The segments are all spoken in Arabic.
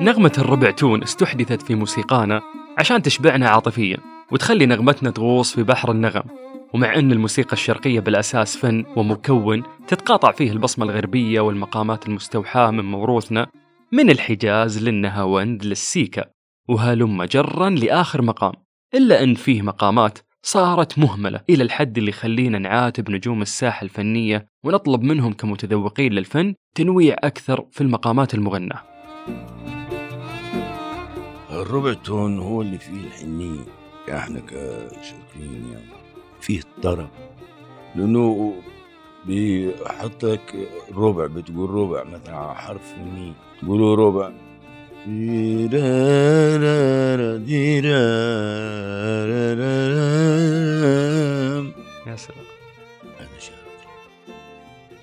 نغمة الربع تون استحدثت في موسيقانا عشان تشبعنا عاطفيا وتخلي نغمتنا تغوص في بحر النغم. ومع أن الموسيقى الشرقية بالأساس فن ومكون تتقاطع فيه البصمة الغربية والمقامات المستوحاة من موروثنا من الحجاز للنهاوند للسيكا وهلم جرا لآخر مقام إلا أن فيه مقامات صارت مهملة إلى الحد اللي يخلينا نعاتب نجوم الساحة الفنية ونطلب منهم كمتذوقين للفن تنويع أكثر في المقامات المغناة الربع تون هو اللي فيه الحنية إحنا كشرقيين يعني فيه الطرب. لأنه بيحط لك ربع بتقول ربع مثلا حرف الميم تقولوا ربع. يا سلام.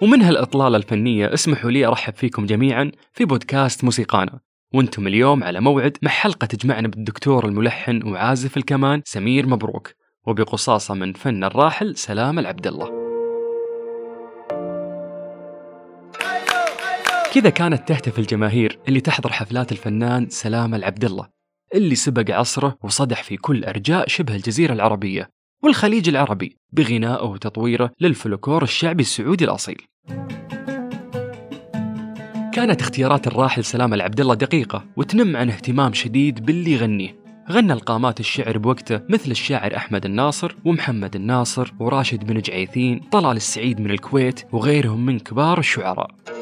ومن هالإطلالة الفنية اسمحوا لي أرحب فيكم جميعا في بودكاست موسيقانا. وأنتم اليوم على موعد مع حلقة تجمعنا بالدكتور الملحن وعازف الكمان سمير مبروك. وبقصاصة من فن الراحل سلام العبد الله. كذا كانت تهتف الجماهير اللي تحضر حفلات الفنان سلام العبد الله اللي سبق عصره وصدح في كل أرجاء شبه الجزيرة العربية والخليج العربي بغنائه وتطويره للفلكلور الشعبي السعودي الأصيل. كانت اختيارات الراحل سلام العبد الله دقيقة وتنم عن اهتمام شديد باللي يغنيه. غنى القامات الشعر بوقته مثل الشاعر أحمد الناصر ومحمد الناصر وراشد بن جعيثين طلال السعيد من الكويت وغيرهم من كبار الشعراء.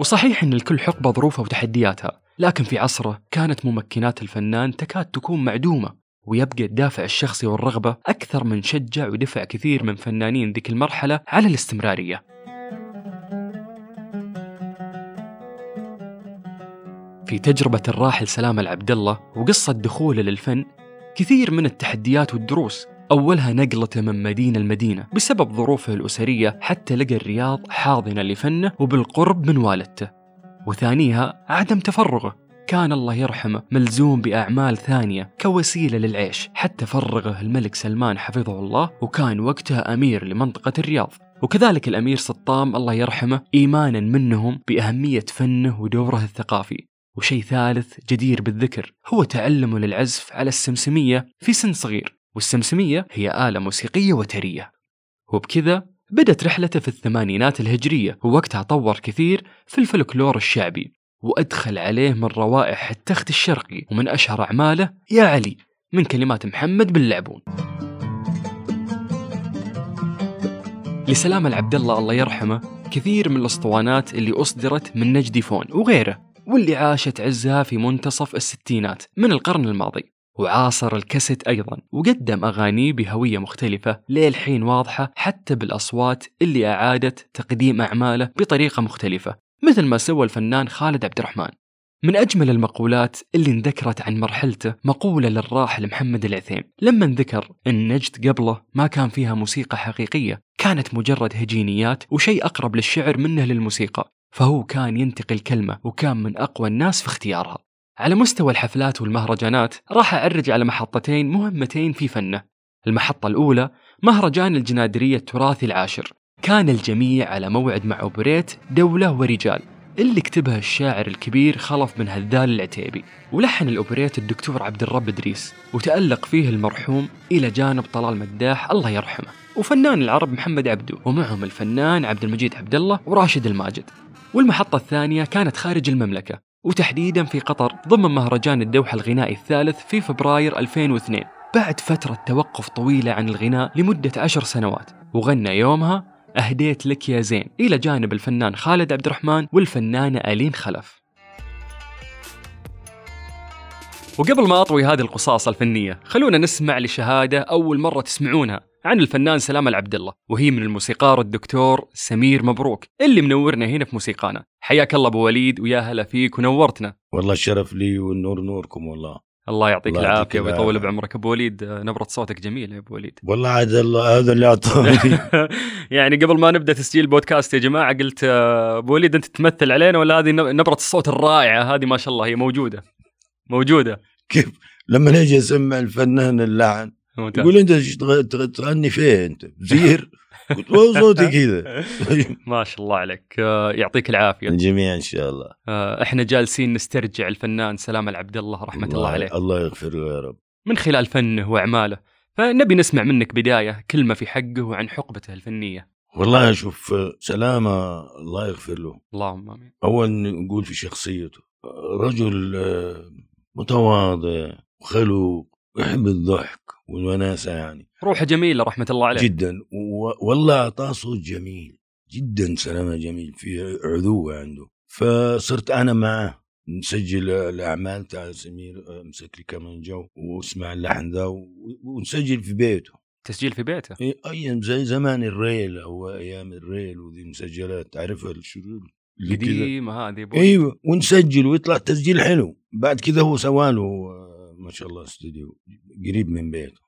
وصحيح أن الكل حقبة ظروفها وتحدياتها لكن في عصره كانت ممكنات الفنان تكاد تكون معدومة ويبقى الدافع الشخصي والرغبة أكثر من شجع ودفع كثير من فنانين ذيك المرحلة على الاستمرارية. في تجربة الراحل سلام العبد الله وقصة دخوله للفن كثير من التحديات والدروس أولها نقلته من مدينة لمدينة بسبب ظروفه الأسرية حتى لقى الرياض حاضنة لفنه وبالقرب من والدته. وثانيها عدم تفرغه. كان الله يرحمه ملزوم بأعمال ثانية كوسيلة للعيش حتى فرغه الملك سلمان حفظه الله وكان وقتها أمير لمنطقة الرياض. وكذلك الأمير سطام الله يرحمه إيمانا منهم بأهمية فنه ودوره الثقافي. وشيء ثالث جدير بالذكر هو تعلمه للعزف على السمسمية في سن صغير. والسمسمية هي آلة موسيقية وترية وبكذا بدت رحلته في الثمانينات الهجرية ووقتها طور كثير في الفلكلور الشعبي وأدخل عليه من روائح التخت الشرقي ومن أشهر أعماله يا علي من كلمات محمد بن لعبون. لسلام العبد الله الله يرحمه كثير من الأسطوانات اللي أصدرت من نجدي فون وغيره واللي عاشت عزها في منتصف الستينات من القرن الماضي. وعاصر الكاسيت أيضا وقدم أغانيه بهوية مختلفة للحين واضحة حتى بالأصوات اللي أعادت تقديم أعماله بطريقة مختلفة مثل ما سوى الفنان خالد عبد الرحمن. من أجمل المقولات اللي انذكرت عن مرحلته مقولة للراحل محمد العثيم. لما ذكر أن نجد قبله ما كان فيها موسيقى حقيقية كانت مجرد هجينيات وشيء أقرب للشعر منه للموسيقى فهو كان ينتقي الكلمة وكان من أقوى الناس في اختيارها. على مستوى الحفلات والمهرجانات راح أعرج على محطتين مهمتين في فنه. المحطة الأولى مهرجان الجنادرية التراثي العاشر. كان الجميع على موعد مع أوبريت دولة ورجال اللي كتبها الشاعر الكبير خلف بن هذال العتيبي. ولحن الأوبريت الدكتور عبد الرب إدريس وتألق فيه المرحوم إلى جانب طلال مداح الله يرحمه. وفنان العرب محمد عبده ومعهم الفنان عبد المجيد عبد الله وراشد الماجد. والمحطة الثانية كانت خارج المملكة. وتحديدا في قطر ضمن مهرجان الدوحة الغنائي الثالث في فبراير 2002 بعد فترة توقف طويلة عن الغناء لمدة عشر سنوات وغنى يومها أهديت لك يا زين إلى جانب الفنان خالد عبد الرحمن والفنانة ألين خلف. وقبل ما أطوي هذه القصاصة الفنية خلونا نسمع لشهادة أول مرة تسمعونها. عن الفنان سلام العبد الله وهي من الموسيقار الدكتور سمير مبروك اللي منورنا هنا في موسيقانا. حياك الله أبو وليد ويا هلا فيك ونورتنا. والله الشرف لي والنور نوركم والله. الله يعطيك الله يعطيك العافية. ويطول. بعمرك. أبو وليد نبرة صوتك جميلة يا أبو وليد. والله عاد الله هذا اللي اعطاني يعني قبل ما نبدأ تسجيل بودكاست يا جماعة قلت أبو وليد أنت تمثل علينا ولا هذه نبرة الصوت الرائعة؟ هذه ما شاء الله هي موجودة. موجودة. كيف؟ لما نجي أسمع الفنان اللحن ممتاز. يقول أنت تغني فين أنت؟ زير. قلت هو صوتي كذا. ما شاء الله عليك. آه، يعطيك العافية. الجميع إن شاء الله. آه، إحنا جالسين نسترجع الفنان سلام العبد الله رحمة الله عليه. الله يغفر له يا رب. من خلال فنه وأعماله. فنبي نسمع منك بداية كلمة في حقه وعن حقبته الفنية. والله شوف سلامة الله يغفر له. اللهم آمين. أول نقول في شخصيته رجل آه، متواضع وخلوق ويحب الضحك. والوناسة يعني. روحه جميلة رحمة الله عليه. جدا. والله أعطاه صوت جميل. جدا سلامة جميل في عذوة عنده. فصرت أنا معه. نسجل الأعمال. تاع سمير آه، مسك لي كمان جو واسمع اللحن ذا ونسجل في بيته. تسجيل في بيته؟ إيه، أيام زي زمان ال reel أو أيام ال reel وذي مسجلات. تعرفها الشرور قديمة هذه أيوه ونسجل ويطلع تسجيل حلو. بعد كذا هو سواله ما شاء الله استوديو قريب من بيته.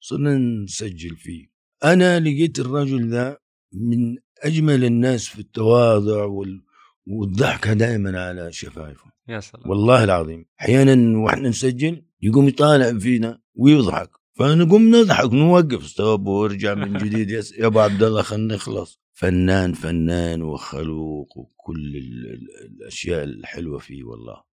صرنا نسجل فيه. أنا لقيت الرجل ذا من أجمل الناس في التواضع وال... والضحكه دائما على شفايفه يا سلام. والله العظيم. أحيانا وإحنا نسجل يقوم يطالع فينا ويضحك. فنقوم نضحك نوقف stop وارجع من جديد. يا أبو عبد الله خلينا نخلص. فنان فنان وخلوق وكل ال- ال- الأشياء الحلوة فيه والله.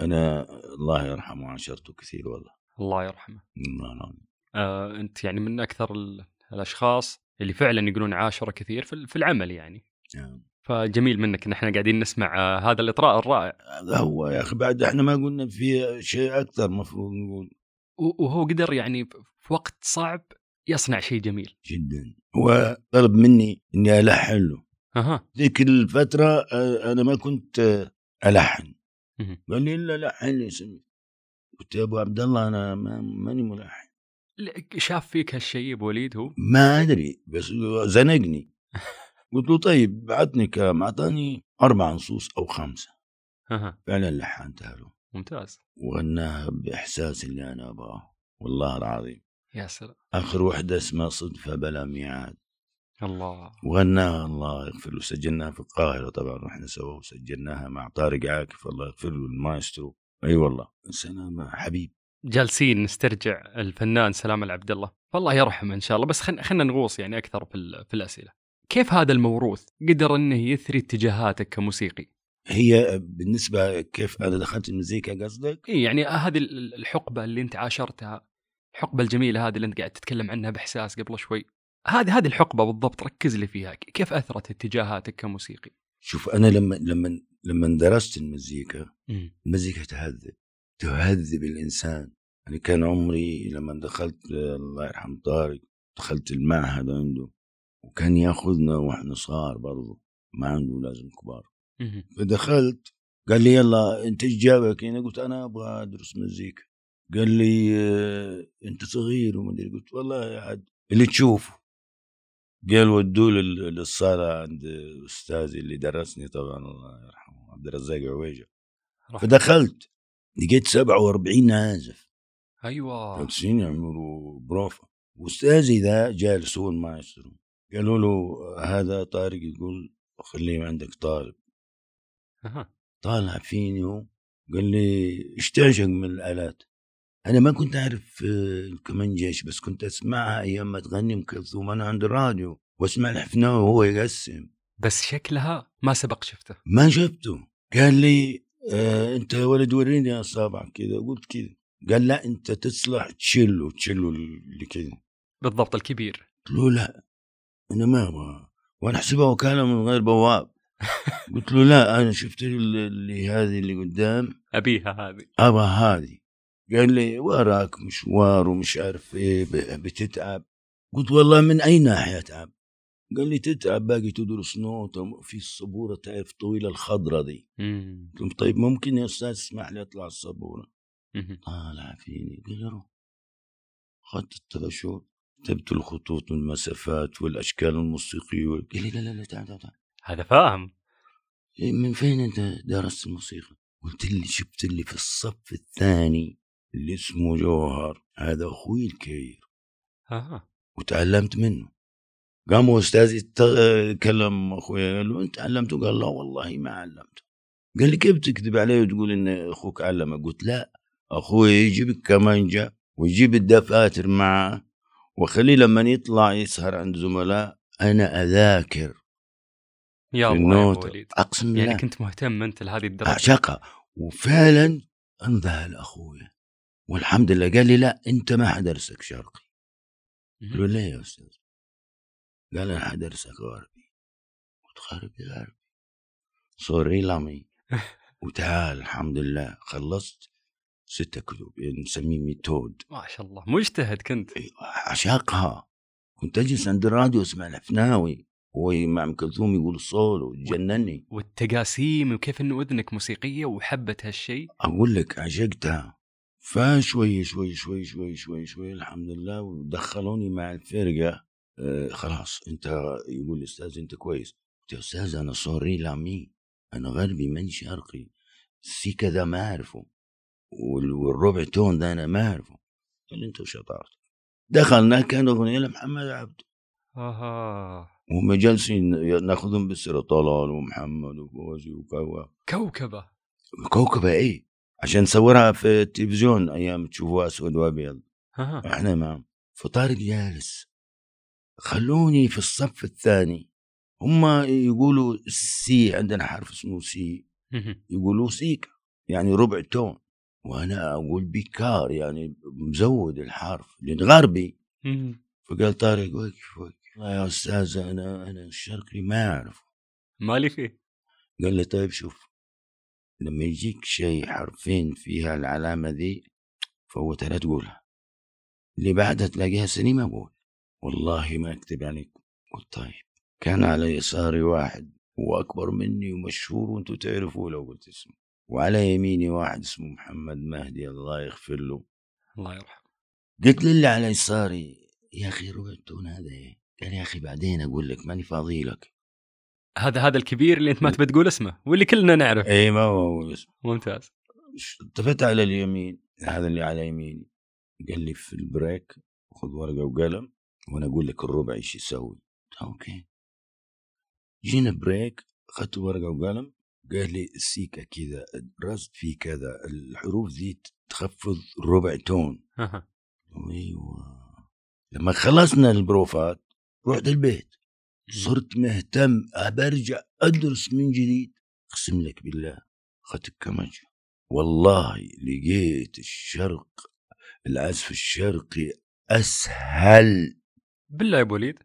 أنا الله يرحمه عاشرته كثير والله. الله يرحمه. الله العظيم آه أنت يعني من أكثر ال- الأشخاص اللي فعلا يقولون عاشرة كثير في, ال- في العمل يعني. نعم. فجميل منك إن إحنا قاعدين نسمع آه هذا الإطراء الرائع. هذا هو يا أخي بعد إحنا ما قلنا في شيء أكثر مفروض نقول. وهو قدر يعني في وقت صعب يصنع شيء جميل. جدا. هو طلب مني إني ألحن له. أها. ذيك الفترة آه، أنا ما كنت آه، مهم. قال لي إلا لحن لي سمي قلت يا أبو عبد الله ما ماني ملحن شاف فيك هالشيء أبو وليد هو؟ ما أدري بس زنقني. قلت له طيب بعتني كم أعطاني أربع نصوص أو خمسة. أها فعلا لحنتها له. ممتاز. وغناها بإحساس اللي أنا أبغاه والله العظيم. يا سلام. آخر وحدة اسمها صدفة بلا ميعاد. الله. وغناها. الله يغفر له. سجلناها في القاهرة طبعا رحنا سوا وسجلناها مع طارق عاكف. الله يغفر له المايسترو. أي والله. انسان حبيب. جالسين نسترجع الفنان سلام العبد الله فالله يرحمه إن شاء الله. بس خلينا خلينا نغوص يعني أكثر في, ال- في الأسئلة. كيف هذا الموروث قدر إنه يثري اتجاهاتك كموسيقي؟ هي بالنسبة كيف أنا دخلت المزيكا قصدك؟ إيه يعني هذه ال- الحقبة اللي أنت عاشرتها الحقبة الجميلة هذه اللي أنت قاعد تتكلم عنها بإحساس قبل شوي. هذه هذه الحقبة بالضبط ركز لي فيها. كيف أثرت اتجاهاتك كموسيقي؟ شوف أنا لما لما لما درست المزيكا المزيكا تهذب تهذب الإنسان. يعني كان عمري لما دخلت الله يرحم طارق دخلت المعهد عنده وكان ياخذنا وإحنا صغار برضه ما عنده لازم كبار. فدخلت قال لي يلا أنت إيش جابك؟ هنا؟ قلت أنا أبغى أدرس مزيكا. قال لي آه، أنت صغير وما أدري. قلت والله يا عاد. اللي تشوفه. قال ودوه لل- للصالة عند أستاذي اللي درسني طبعا الله يرحمه عبد الرزاق عويجة. فدخلت لقيت 47 عازف أيوه. جالسين يعملوا بروفا واستاذي ذا جالس هو المايسترو. قالوا له هذا طارق يقول خليه عندك طالب. طالع فيني هو قال لي إيش تعشق من الآلات؟ أنا ما كنت أعرف آه، الكمانجيش بس كنت أسمعها أيام ما تغني أم كلثوم أنا عند الراديو وأسمع الحفناوي وهو يقسم بس شكلها ما سبق شفته. ما شفته. قال لي آه أنت يا ولد وريني اصابعك كذا. قلت كذا. قال لا أنت تصلح تشيله تشيله اللي كذا. بالضبط الكبير. قلت له لا. أنا ما أبغى. وأنا أحسبها وكالة من غير بواب. قلت له لا أنا شفت اللي هذه اللي قدام. أبيها هذه. أبغى هذه. قال لي وراك مشوار ومش عارف إيه بتتعب. قلت والله من أي ناحية أتعب؟ قال لي تتعب باقي تدرس نوتة في الصبوره تعرف طويله الخضرة دي. قلت طيب ممكن يا أستاذ تسمح لي أطلع الصبوره. طالع فيني قال لي روح. أخذت الطباشور كتبت الخطوط والمسافات والأشكال الموسيقية قال لي لا لا لا تعال تعال تعال. هذا فاهم. إيه، من فين أنت درست الموسيقى؟ قلت لي شفت اللي في الصف الثاني. اللي اسمه جوهر هذا أخوي الكبير. أها. وتعلمت منه. قام أستاذي كلم أخوي قال له أنت علمته؟ قال لا والله ما علمته. قال لي كيف تكذب علي وتقول إن أخوك علمك قلت لا أخوي يجيب الكمانجة ويجيب الدفاتر معه واخليه لما يطلع يسهر عند زملاء أنا أذاكر. يا الله يا وليد. أقسم بالله. يعني كنت مهتم أنت لهذه الدرجة. أعشقها. وفعلا انذهل أخوي والحمد لله. قال لي لا انت ما حدرسك شرقي. قلت له. ليه يا أستاذ؟ قال أنا حدرسك غربي. قلت غربي غربي. صولا مي. وتعال الحمد لله. خلصت ستة كتب يعني نسميه method ما شاء الله. مجتهد كنت. عشاقها. كنت أجلس عند الراديو أسمع الحفناوي هو مع ام كلثوم يقول الصولو وتجنني والتقاسيم وكيف انه أذنك موسيقية وحبت هالشيء. أقول لك عشقتها. فشوي شوي شوي شوي شوي شوي الحمد لله ودخلوني مع الفرقه آه خلاص انت يقول لي أستاذ انت كويس. قلت يا أستاذ أنا سوري لامي أنا غربي ماني شرقي. السيكا ما أعرفه. وال- والربع تون ده أنا ما أعرفه. قال أنت وشطارتك دخلنا كان أغنية لمحمد عبده أها. وهم جالسين ناخذهم بالسيره طلال ومحمد وفوزي وكوا كوكبة. كوكبة إيه. عشان نصورها في التلفزيون أيام تشوفوها أسود وأبيض. إحنا معهم فطارق جالس خلوني في الصف الثاني. هم يقولوا سي عندنا حرف اسمه سي. يقولوا سيكا يعني ربع تون. وأنا أقول بيكار يعني مزود الحرف لأن غربي. فقال طارق وقف وقف. يا أستاذ أنا أنا الشرقي ما أعرفه. مالي فيه؟ قال لي طيب شوف. لما يجيك شيء حرفين فيها العلامة ذي فوتها لا تقولها. اللي بعدها تلاقيها سليمة قول والله ما أكتب عليك. قلت طيب. كان على يساري واحد هو أكبر مني ومشهور وأنتوا تعرفوه لو قلت اسمه. وعلى يميني واحد اسمه محمد مهدي الله يغفر له. الله يرحمه. قلت للي على يساري يا أخي رويتون هذا إيه؟ قال يا أخي بعدين أقول لك ماني فاضي لك. هذا هذا الكبير اللي أنت ما تبي تقول اسمه واللي كلنا نعرف. إيه ما هو اسمه ممتاز. التفت على اليمين. هذا اللي على يميني قال لي في ال break خذ ورقة وقلم وأنا أقول لك الربع إيش يسوي. okay. جينا break أخذت ورقة وقلم قال لي السيكه كذا الرصد فيه كذا الحروف ذي تخفض ربع تون. أيوه. لما خلصنا البروفات رحت البيت. صرت مهتم برجع أدرس من جديد. أقسم لك بالله اخذت الكمانجه والله لقيت الشرق العزف الشرقي أسهل. بالله يا أبو وليد.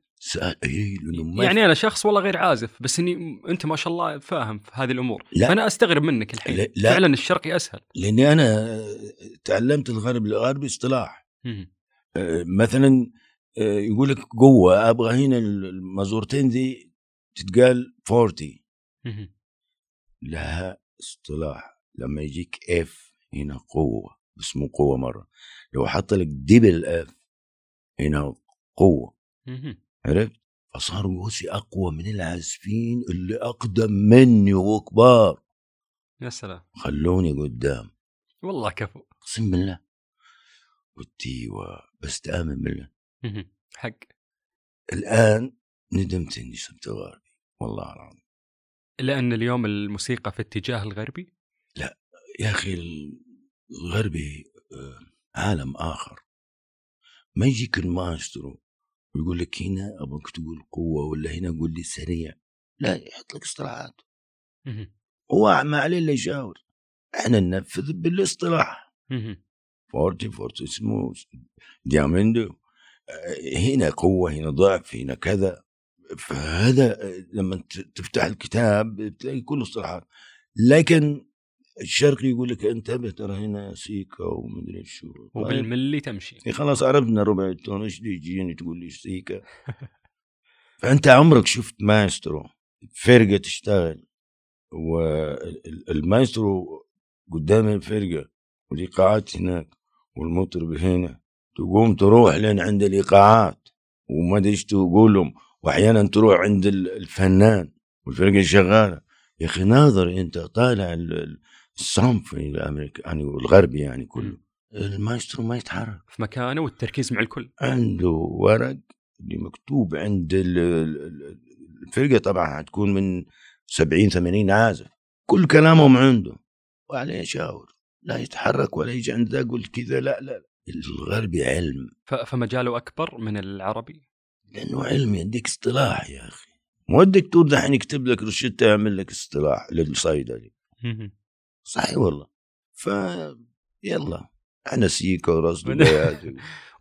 لأنه ما يعني أنا شخص والله غير عازف بس إني أنت ما شاء الله فاهم في هذه الأمور. لا. فأنا أستغرب منك الحين. لا- لا. فعلا الشرقي أسهل. لأني أنا تعلمت الغرب الغربي اصطلاح. آه، مثلا آه، يقول لك قوة أبغى هنا المازورتين ذي تتقال 40 مهم. لها اصطلاح لما يجيك F هنا قوة بس مو قوة مرة. لو حط لك double F هنا قوة. مهم. عرفت؟ فصار قوسي أقوى من العازفين اللي أقدم مني وكبار. يا سلام. خلوني قدام. والله كفو. أقسم بالله. قلت إيوه بس تآمن بالله. حق. الآن ندمت إني صرت غربي والله العظيم. لأن اليوم الموسيقى في اتجاه الغربي؟ يا أخي الغربي آه، عالم آخر. ما يجيك الماسترو ويقول لك هنا أبغاك تقول قوة ولا هنا قول لي سريع. لا يحط لك اصطلاحات. هو ما عليه إلا يشاور. إحنا ننفذ بالاصطلاح. forte forte smooth. diminuendo هنا قوة هنا ضعف هنا كذا. فهذا آه، لما تفتح الكتاب تلاقي كل اصطلاحات لكن الشرقي يقول لك انتبه ترى هنا سيكا ومدري شو. وبالملي تمشي. إيه خلاص عرفنا ربع التون إيش يجيني تقول لي سيكا؟ فأنت عمرك شفت مايسترو فرقه تشتغل والمايسترو قدام الفرقه والإيقاعات هناك والمطرب هنا تقوم تروح لين عند الإيقاعات وما أدري إيش تقولهم واحيانا تروح عند ال- الفنان والفرقة شغالة. يا أخي ناظر أنت طالع ال- ال- الصنف الأمريكي يعني الغربي يعني كله. المايسترو ما يتحرك. في مكانه والتركيز مع الكل. عنده ورق اللي مكتوب عند ال- ال- ال- الفرقة طبعا هتكون من 70 80 عازف. كل كلامهم عنده. وعليه يشاور لا يتحرك ولا يجي عند ذا يقول كذا لا لا. الغربي علم. فمجاله أكبر من العربي؟ لأنه علم يديك اصطلاح يا أخي. مو تقول دحين يكتب لك روشته يعمل لك اصطلاح للصيدلي صحيح والله. ف يلا. إحنا سيكا وراس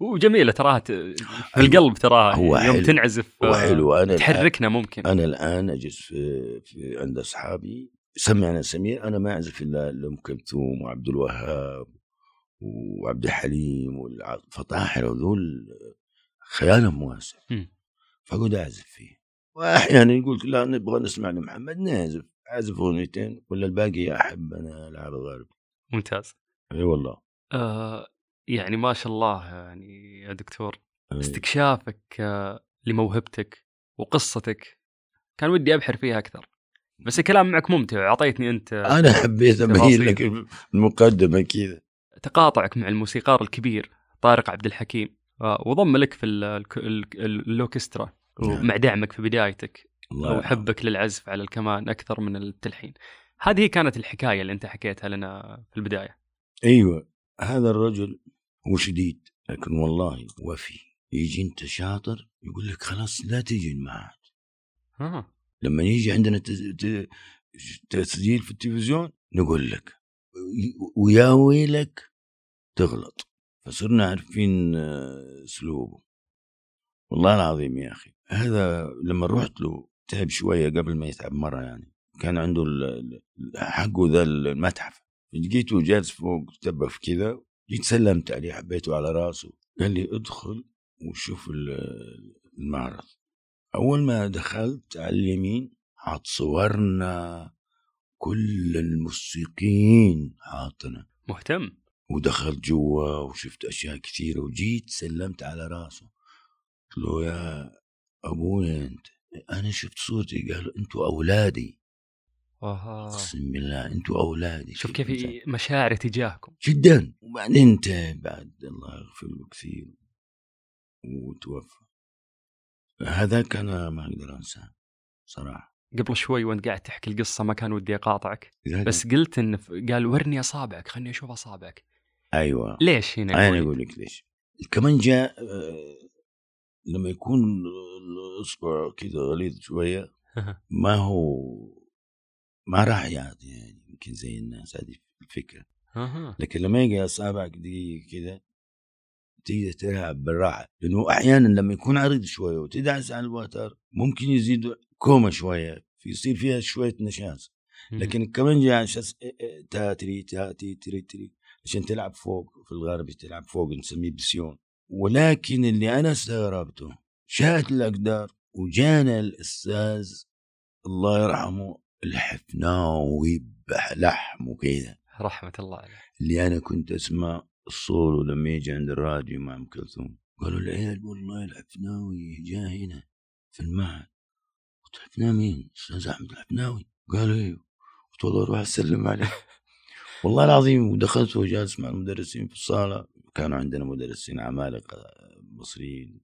وجميله تراها. ت- في القلب تراها. هو يوم حلو. تنعزف آه، وحلو أنا تحركنا ممكن. أنا الآن أجلس في, في عند أصحابي. سمعنا سمير. أنا ما أعزف إلا لأم كلثوم وعبد الوهاب وعبد الحليم والفطاحل وذول خيالهم واسع مم. فاقعد اعزف فيه. واحيانا يقول لا نبغى نسمع لمحمد نعزف. أعزف أغنيتين ولا الباقي أحب أنا العب الغربي ممتاز. إي والله. آه يعني ما شاء الله يعني يا دكتور. إي. استكشافك آه لموهبتك وقصتك كان ودي أبحر فيها أكثر. بس الكلام معك ممتع أعطيتني أنت أنا حبيت أبين. لك المقدمة كذا. تقاطعك مع الموسيقار الكبير طارق عبد الحكيم. آه، وضم لك في ال- ال- ال- اللوكسترا نعم. ومع دعمك في بدايتك. وحبك للعزف على الكمان أكثر من التلحين. هذه كانت الحكاية اللي أنت حكيتها لنا في البداية. أيوه. هذا الرجل هو شديد لكن والله وفي. يجي أنت شاطر يقول لك خلاص لا تجي المعهد ها لما يجي عندنا تسجيل في التلفزيون نقول لك ويا ويلك تغلط. فصرنا عارفين آه، أسلوبه. والله العظيم يا أخي هذا لما رحت له تعب شوية قبل ما يتعب مرة يعني كان عنده حقه ذا المتحف. لقيته جالس فوق تبف كذا جيت سلمت عليه حبيته على رأسه. قال لي ادخل وشوف ال- المعرض. أول ما دخلت على اليمين حاط صورنا كل الموسيقيين حاطنا. مهتم. ودخلت جوا وشفت أشياء كثيرة وجيت سلمت على راسه. قلت له يا ابويا أنت أنا شفت صورتي. قال أنتوا أولادي. أقسم بالله أنتوا أولادي. شوف كيف مشاعري تجاهكم. جدا. وبعدين انت بعد الله يغفر له كثير. وتوفى. هذاك أنا ما أقدر أنساه صراحة. قبل شوي وانت قاعد تحكي القصة ما كان ودي أقاطعك بس قلت إن قال ورني أصابعك خلني أشوف أصابعك. أيوه. ليش هنا أنا؟ أقول لك ليش. كمان جاء آه، لما يكون الأصبع كذا غليظ شوية ما هو ما راح يعطي يعني يمكن زي الناس هذه الفكرة. لكن لما يجي أصابعك دقيقه كذا تقدر تلعب بالراحة. لأنه أحيانا لما يكون عريض شوية وتدعس على الوتر ممكن يزيد كومة شوية يصير فيها شوية نشاز. لكن كمان جاء عشان تاتري تاتي تري تري عشان تلعب فوق في الغربي تلعب فوق نسميه بسيون. ولكن اللي أنا استغربته شاءت الأقدار وجانا الأستاذ الله يرحمه الحفناوي بلحم وكذا رحمة الله عليه. اللي أنا كنت أسمع الصولو لما يجي عند الراديو مع أم كلثوم. قالوا العيال والله الحفناوي جاء هنا في المعهد؟ قلت الحفناوي مين؟ أستاذ أحمد الحفناوي. قالوا أيوه قلت والله أروح أسلم عليه. والله العظيم ودخلت وجالس مع المدرسين في الصالة. كانوا عندنا مدرسين عمالقة مصريين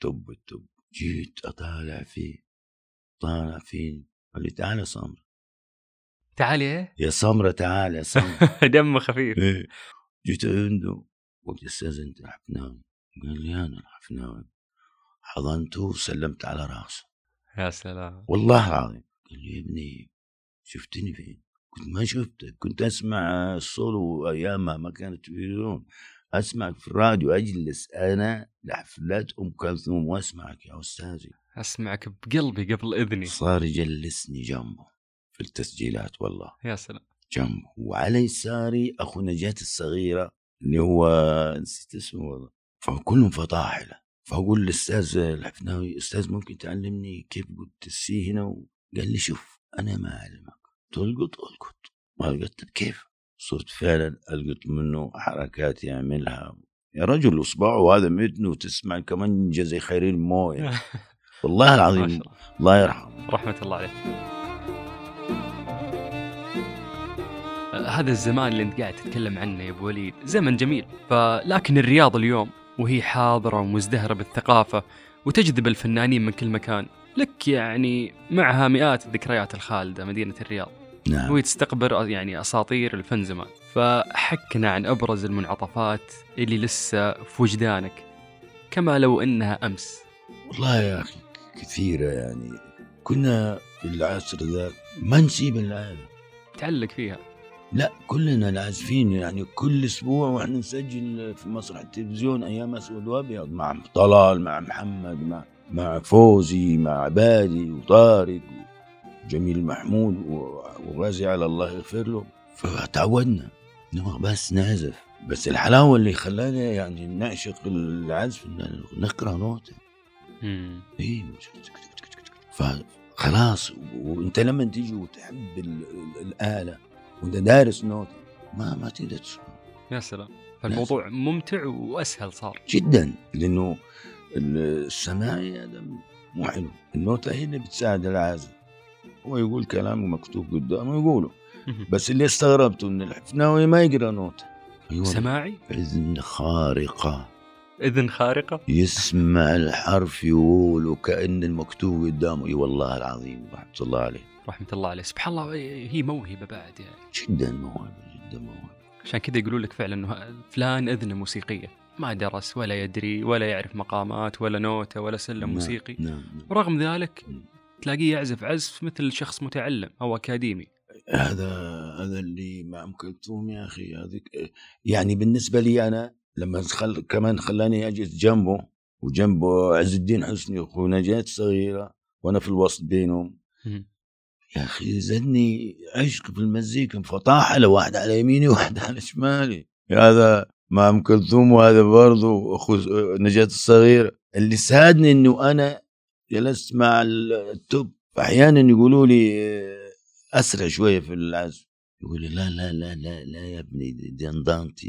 توب التوب جيت أطالع فيه. طالع فيه. قال لي تعال يا سمرة. تعال إيه؟ يا سمرة تعال يا سمرة. دمه خفيف. إيه. جيت عنده. قلت يا أستاذ أنت الحفناوي. قال لي أنا الحفناوي. حضنته وسلمت على رأسه. يا سلام. والله العظيم. قال لي يا ابني شفتني فين؟ كنت ما شفتك كنت أسمع الصولو ايامها ما كانت تلفزيون أسمع في الراديو أجلس أنا لحفلات أم كلثوم وأسمعك يا أستاذي. أسمعك بقلبي قبل إذني. صار يجلسني جنبه في التسجيلات والله. يا سلام. جنبه. وعلى يساري اخو نجاة الصغيرة اللي هو نسيت اسمه والله. فكلهم فطاحلة. فاقول للأستاذ الحفناوي أستاذ ممكن تعلمني كيف قلت السي هنا؟ قال لي شوف أنا ما أعلمك. تلقط القط ما لقطت كيف؟ صرت فعلا ألقط منه حركات يعملها. يا رجل اصبعه هذا متن وتسمع كمان زي خير الموية. والله العظيم الله يرحمه. رحمة الله عليه. هذا الزمان اللي أنت قاعد تتكلم عنه يا أبو وليد زمن جميل. فلكن الرياض اليوم وهي حاضرة ومزدهرة بالثقافة وتجذب الفنانين من كل مكان. لك يعني معها مئات الذكريات الخالدة مدينة الرياض. نعم. وهي تستقبل يعني أساطير الفن زمان. فحكنا عن أبرز المنعطفات اللي لسه في وجدانك كما لو إنها أمس. والله يا أخي كثيرة يعني. كنا في العصر ذاك ما نسيب العالم. تعلق فيها. لا كلنا العازفين يعني كل أسبوع وإحنا نسجل في مسرح التلفزيون أيام أسود وأبيض مع طلال مع محمد مع مع فوزي مع عبادي وطارق وجميل محمود وغازي على الله يغفر له. فتعودنا نبغى بس نعزف. بس الحلاوة اللي خلانا يعني نعشق العزف نقرأ نوتة. مم. إيه فخلاص وإنت لما تيجي وتحب ال- ال- الآلة وانت دارس نوته ما ما تقدر تسمع يا سلام. فالموضوع ممتع وأسهل صار. جدا لأنه السماعي هذا مو حلو. النوتة هي اللي بتساعد العازف. هو يقول كلام مكتوب قدامه يقوله. بس اللي استغربته إن الحفناوي ما يقرأ نوتة. أيوة. سماعي؟ إذن خارقة. إذن خارقة؟ يسمع الحرف يقول وكأن المكتوب قدامه. إي والله العظيم رحمة الله عليه. رحمة الله عليه. سبحان الله هي موهبة بعد يعني. جدا موهبة جدا موهبة. عشان كذا يقولوا لك فعلا إنه فلان اذنه موسيقية. ما درس ولا يدري ولا يعرف مقامات ولا نوتة ولا سلم نعم، موسيقي. نعم نعم. ورغم ذلك مم. تلاقيه يعزف عزف مثل شخص متعلم أو أكاديمي. هذا هذا اللي مع ام كلثوم يا أخي. هذيك يعني بالنسبة لي أنا لما خل كمان خلاني أجلس جنبه وجنبه عز الدين حسني واخو نجاة صغيرة وأنا في الوسط بينهم. يا أخي زدني عشق في المزيكا فطاح له واحد على يميني وواحد على شمالي هذا مع ام كلثوم وهذا برضه أخو نجاة الصغيره اللي ساعدني إنه أنا جلست مع التوب أحيانا يقولوا لي أسرع شوية في العزف يقول لي لا لا لا لا لا يا ابني دي,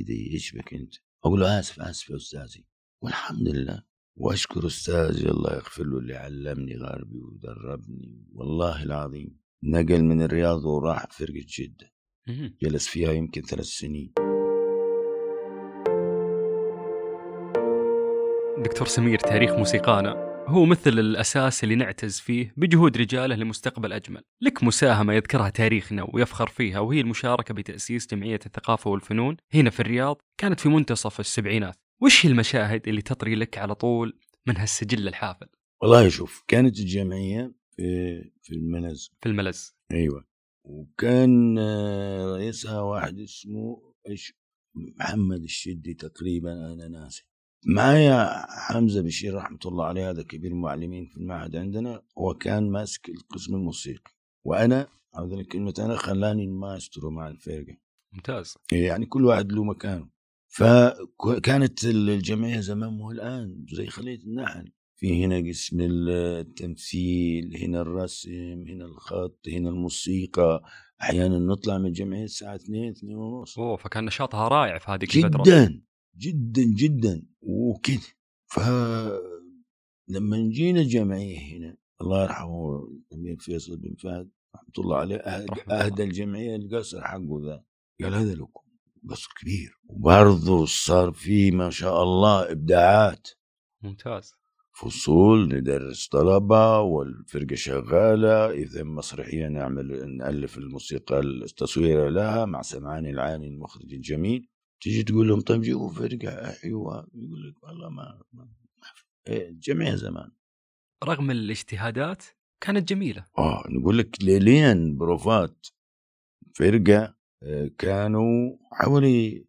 دي إيش بك أنت؟ أقول له آسف آسف يا أستاذي. والحمد لله. وأشكر أستاذي الله يغفر له اللي علمني غربي ودربني. والله العظيم نقل من الرياض وراح فرقة جدة. مم. جلس فيها يمكن ثلاث سنين. دكتور سمير تاريخ موسيقانا. هو مثل الأساس اللي نعتز فيه بجهود رجاله لمستقبل أجمل. لك مساهمة يذكرها تاريخنا ويفخر فيها وهي المشاركة بتأسيس جمعية الثقافة والفنون هنا في الرياض كانت في منتصف السبعينات. وش هي المشاهد اللي تطري لك على طول من هالسجل الحافل والله شوف كانت الجمعية في في المنز في الملز؟ أيوه وكان آه، رئيسها واحد اسمه محمد الشدي تقريبا أنا ناسي معايا حمزة بشير رحمة الله عليه هذا كبير المعلمين في المعهد عندنا هو كان ماسك القسم الموسيقي وأنا هذا الكلمة أنا خلاني الماسترو مع الفرقة. ممتاز. يعني كل واحد له مكانه. فكانت الجمعية زمان مو الآن زي خليه النحل. في هنا قسم التمثيل هنا الرسم هنا الخط هنا الموسيقى. أحيانا نطلع من الجمعية الساعة 2 2 ونص. أوه فكان نشاطها رائع في هذيك الفترة. جدا. جدا جدا. وكذا ف لما جينا الجمعية هنا الله يرحمه الأمير فيصل بن فهد رحمة الله عليه أهد- رحمة الله. أهدى الجمعية القصر حقه ذا. قال هذا لكم قصر كبير وبرضه صار فيه ما شاء الله إبداعات. ممتاز. فصول ندرس طلبة والفرقة شغالة إذا مسرحية نعمل نألف الموسيقى التصوير لها مع سمعان العاني المخرج الجميل. تيجي تقول لهم طيب جيبوا فرقة. أيوة. يقول لك والله ما, ما, إيه، جميع زمان. رغم الاجتهادات كانت جميلة. آه نقول لك ليليا بروفات فرقة آه، كانوا حوالي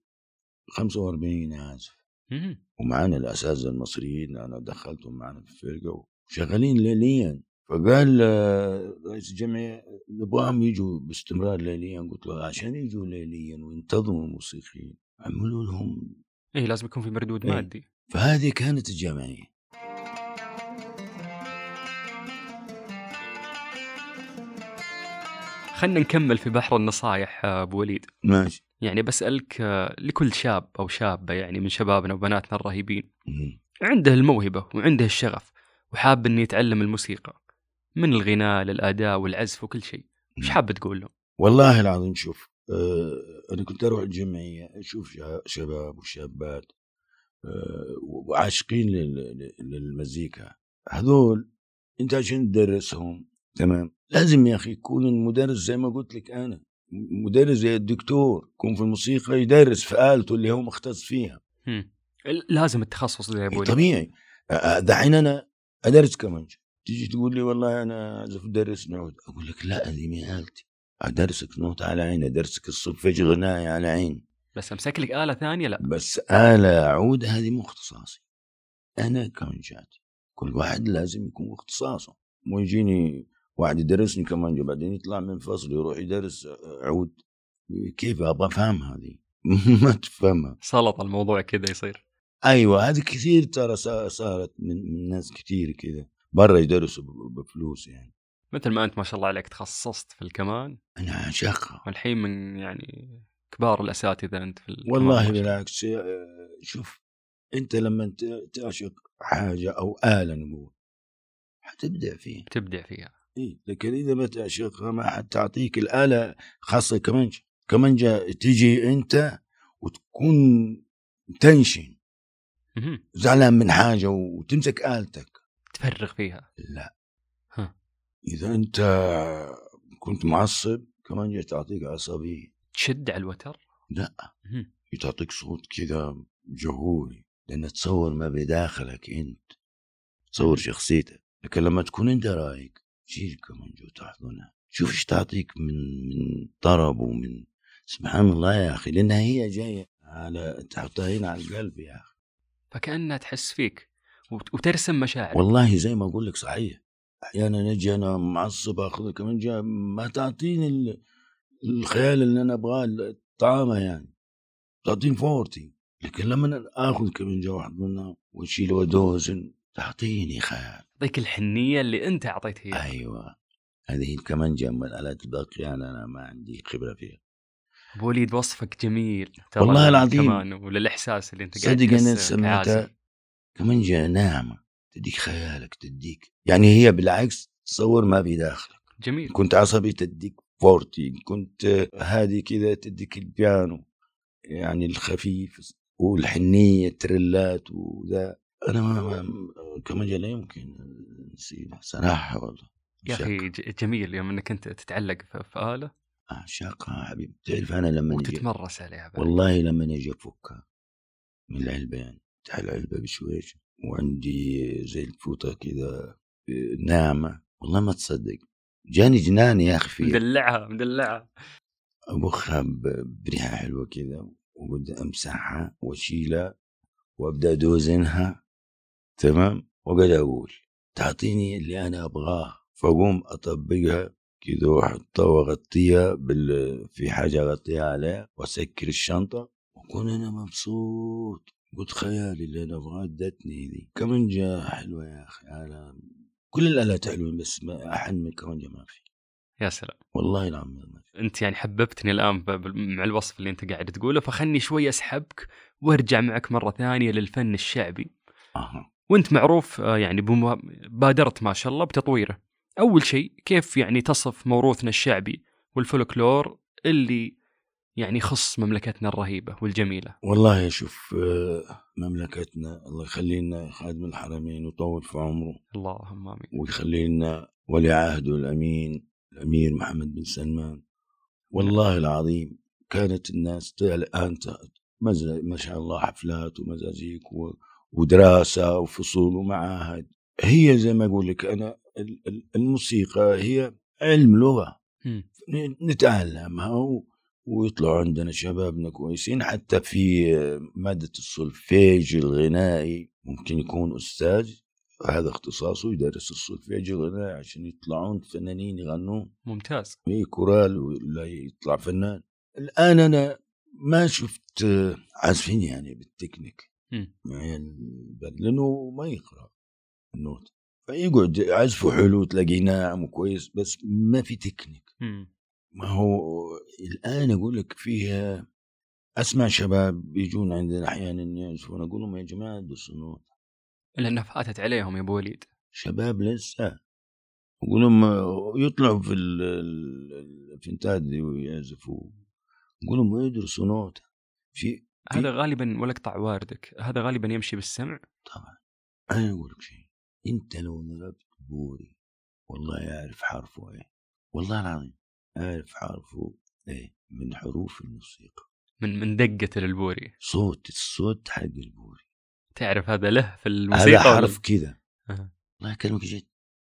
45 عازف مم. ومعانا الأساتذة المصريين أنا دخلتهم معنا في الفرقة وشغالين ليليا. فقال آه، رئيس الجمعية نبغاهم يجوا باستمرار ليليا. قلت له عشان يجوا ليليا وينتظموا الموسيقيين. عملوا لهم إيه لازم يكون في مردود إيه. مادي. فهذه كانت الجمعيه خلنا نكمل في بحر النصايح آه، أبو وليد. ماشي يعني بسألك آه، لكل شاب أو شابة يعني من شبابنا وبناتنا الرهيبين. عنده الموهبة وعنده الشغف وحاب إنه يتعلم الموسيقى من الغناء للأداء والعزف وكل شيء وش حاب تقول له؟ والله العظيم شوف أنا كنت أروح الجمعية أشوف شباب وشابات آه وعاشقين لل- لل- للمزيكا. هذول أنت عشان تدرسهم؟ تمام؟ لازم يا أخي يكون المدرس زي ما قلت لك أنا مدرس زي الدكتور يكون في الموسيقى يدرس في آلته اللي هو مختص فيها. مم. لازم التخصص زي ابو طبيعي. آه، دحين أنا أدرس كمانجا تيجي تقول لي والله أنا اعزف أدرس عود. أقول لك لا هذه مي أدرسك نوت على عيني أدرسك السولفيج غنائي على عيني بس أمسك لك آلة ثانية؟ لا. بس آلة عود هذه مو اختصاصي. أنا كمانجاتي كل واحد لازم يكون اختصاصه مو يجيني واحد يدرسني كمانجا بعدين يطلع من فصل يروح يدرس عود كيف أبغى أفهم هذه؟ ما تفهمها. سلط الموضوع كذا يصير. أيوه هذه كثير ترى صارت من ناس كثير كذا. برا يدرسوا بفلوس يعني. مثل ما أنت ما شاء الله عليك تخصصت في الكمان. أنا عشقها والحين من يعني كبار الأساتذة أنت في الكمان والله بالعكس شوف أنت لما تعشق حاجة أو آلة نقول حتبدع فيها. تبدع فيها. إي لكن إذا ما تعشقها ما حتعطيك الآلة خاصة كمانجا كمانجا تجي أنت وتكون تنشن. زعلان من حاجة وتمسك آلتك. تفرغ فيها. لا. إذا أنت كنت معصب كمانجا تعطيك عصبيه تشد على الوتر؟ لا. تعطيك صوت كذا جهوري لأن تصور ما بداخلك أنت. تصور شخصيتك. لكن لما تكون أنت رايق شيل كمانجا وتحضنها شوف إيش تعطيك من من طرب ومن سبحان الله يا أخي لأنها هي جاية على تحطها هنا على القلب يا أخي. فكأنها تحس فيك وترسم مشاعر. والله زي ما أقول لك صحيح. أحيانا نجي أنا معصب اخذ كمانجا ما تعطيني الخيال اللي أنا أبغاه الطعامة يعني. تعطيني فورتي. لكن لما اخذ كمانجا واحد منها وأشيل ودوزن تعطيني خيال. ذيك الحنية اللي أنت اعطيتها أيوه. هذه الكمانجا من الالات الباقيه أنا, أنا ما عندي خبرة فيها. أبو وليد وصفك جميل. والله العظيم. كمان وللإحساس اللي أنت قاعد صدق أنا سمعتها. كمانجا ناعمة. تديك خيالك تديك. يعني هي بالعكس تصور ما في داخلك. جميل. كنت عصبي تديك فورتي كنت هادي كذا تديك البيانو. يعني الخفيف والحنية تريلات وذا. أنا ما, ما كمانجا لا يمكن نسيبها صراحة والله. يا أخي جميل. يوم إنك أنت تتعلق في آلة. اعشقها حبيبي. تعرف أنا لما وتتمرس عليها بعد. والله لما أجي أفكها. من العلبة يعني. افتح العلبه بشويش. وعندي زي الفوطه كذا ناعمة. والله ما تصدق. جاني جنان يا فيها. مدلعها مدلعها. أبخها بريحة حلوة كذا وأبدأ أمسحها وأشيلها وأبدأ أدوزنها. تمام؟ وأقعد أقول تعطيني اللي أنا أبغاه. فأقوم أطبقها كذا واحطها واغطيها بال... في حاجة أغطيها عليها وأسكر الشنطة وأكون أنا مبسوط. قلت خيالي اللي أنا أبغاه ادتني ذي كمنجة حلوة يا أخي أنا كل الآلات حلوة بس ما أحن من كمنجة ما في. يا سلام. والله العظيم أنت يعني حببتني الآن مع الوصف اللي أنت قاعد تقوله فخلني شوي أسحبك وأرجع معك مرة ثانية للفن الشعبي. أه. وأنت معروف آه، يعني بادرت ما شاء الله بتطويره. أول شيء كيف يعني تصف موروثنا الشعبي والفولكلور اللي يعني يخص مملكتنا الرهيبة والجميلة. والله شوف آه، مملكتنا الله يخلي لنا خادم الحرمين ويطول في عمره. اللهم آمين. ويخلي لنا ولي عهده الأمين الأمير محمد بن سلمان. والله العظيم كانت الناس الآن ما شاء الله حفلات و music ودراسة وفصول ومعاهد. هي زي ما أقول لك أنا الموسيقى هي علم لغة. نتعلمها ويطلعوا عندنا شبابنا كويسين. حتى في مادة السولفيج الغنائي ممكن يكون أستاذ هذا اختصاصه يدرس السولفيج الغنائي عشان يطلعون فنانين يغنون. ممتاز. اي كورال ولا يطلع فنان. الآن أنا ما شفت عازفين يعني بالتكنيك. يعني لأنه ما يقرأ النوت. فيقعد عزفه حلو تلاقيه ناعم وكويس بس ما في تكنيك. ما هو الآن أقول لك فيها اسمع شباب بيجون عندنا أحيانا يعزفون أقول لهم يا جماعة الصنوط لأنها فاتت عليهم يا أبو وليد. شباب لسه. أقول لهم يطلعوا في ال events دي ويعزفوا أقول لهم يدرسوا نوت في هذا غالبا ولا اقطع واردك. هذا غالبا يمشي بالسمع. طبعا. أنا أقول لك شيء. أنت لو ضربت بوري والله يعرف حرفه إيه والله العظيم. عارف حرفه إيه من حروف الموسيقى. من من دقة البوري. صوت الصوت حق البوري. تعرف هذا له في الموسيقى هذا حرف كذا. الله يكرمك جد.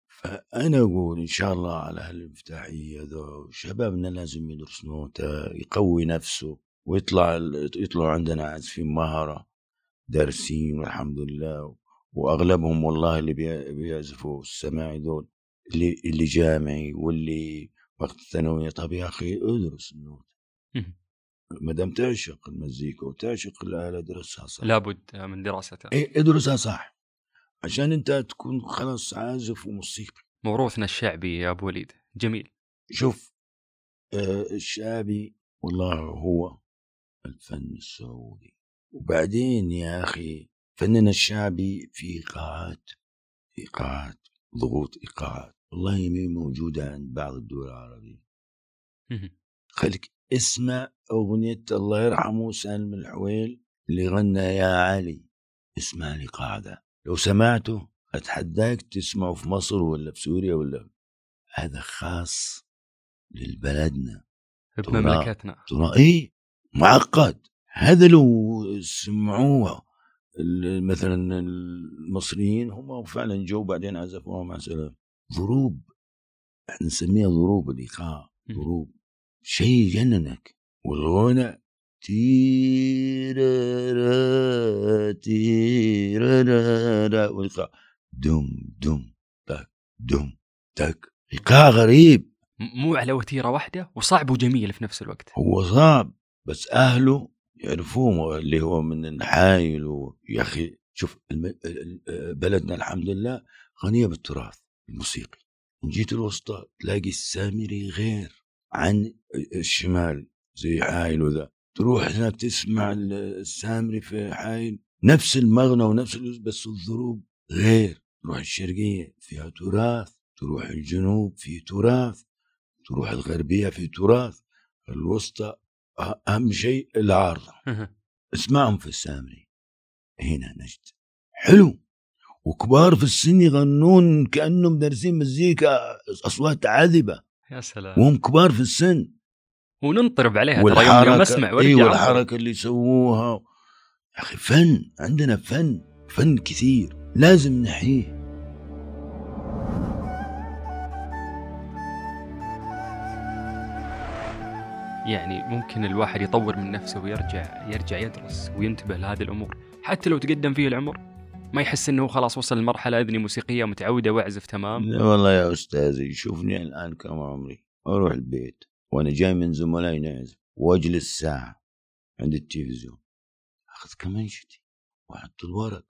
فأنا أقول إن شاء الله على هالانفتاحيه ذو شبابنا لازم يدرس نوتة يقوي نفسه ويطلع يطلعوا عندنا عازفين مهره دارسين والحمد لله. وأغلبهم والله اللي بي- بيعزفوا السماعي دول اللي اللي جامعي واللي وقت الثانوية طب يا أخي ادرس النوتة مهم. ما دام تعشق المزيكا وتعشق الاله ادرسها صح. لابد من دراستها إيه ادرسها صح عشان أنت تكون خلاص عازف وموسيقي. موروثنا الشعبي يا أبو وليد. جميل. شوف آه الشعبي والله هو الفن السعودي. وبعدين يا أخي فننا الشعبي في إيقاعات إيقاعات ضغوط إيقاعات. والله ما موجودة عند بعض الدول العربية. مهم. خليك اسمع أغنية الله يرحمه سالم الحويل اللي غنى يا علي. اسمع لي قاعدة. لو سمعته أتحداك تسمعه في مصر ولا في سوريا ولا هذا خاص لبلدنا. بمملكتنا ترى إيه معقد. هذا لو سمعوه مثلا المصريين هم فعلا جو بعدين عزفوها مع سلام. ضروب إحنا نسميها ضروب الايقاع. ضروب شيء يجننك والغنى تيرارا تيرارا والايقاع دم دم تك دم تك ايقاع غريب مو على وتيره واحدة وصعب وجميل في نفس الوقت هو صعب بس اهله يعرفوه اللي هو من الحايل يا أخي شوف بلدنا الحمد لله غنيه بالتراث الموسيقي. جيت الوسطى تلاقي السامري غير عن الشمال زي حايل وذا. تروح هناك تسمع ال- السامري في حايل نفس المغنى ونفس بس الضروب غير. تروح الشرقية فيها تراث تروح الجنوب في تراث تروح الغربية في تراث. الوسطى أه- أهم شيء العارضة اسمعهم في السامري. هنا نجد. حلو. وكبار في السن يغنون كأنهم دارسين مزيكا أصوات عذبة. يا سلام. وهم كبار في السن. وننطرب عليها ترى يوم يوم اسمع اي وارجع والحركة اللي يسووها. يا أخي فن. عندنا فن. فن كثير. لازم نحييه يعني ممكن الواحد يطور من نفسه ويرجع يرجع يدرس وينتبه لهذه الأمور. حتى لو تقدم فيه العمر. ما يحس إنه خلاص وصل لمرحلة أذني موسيقية متعودة وأعزف تمام؟ لا والله يا أستاذي شوفني الآن كم عمري. أروح البيت وأنا جاي من زملائي نعزف وأجلس ساعة عند التلفزيون. أخذ كمانشتي وأحط الورق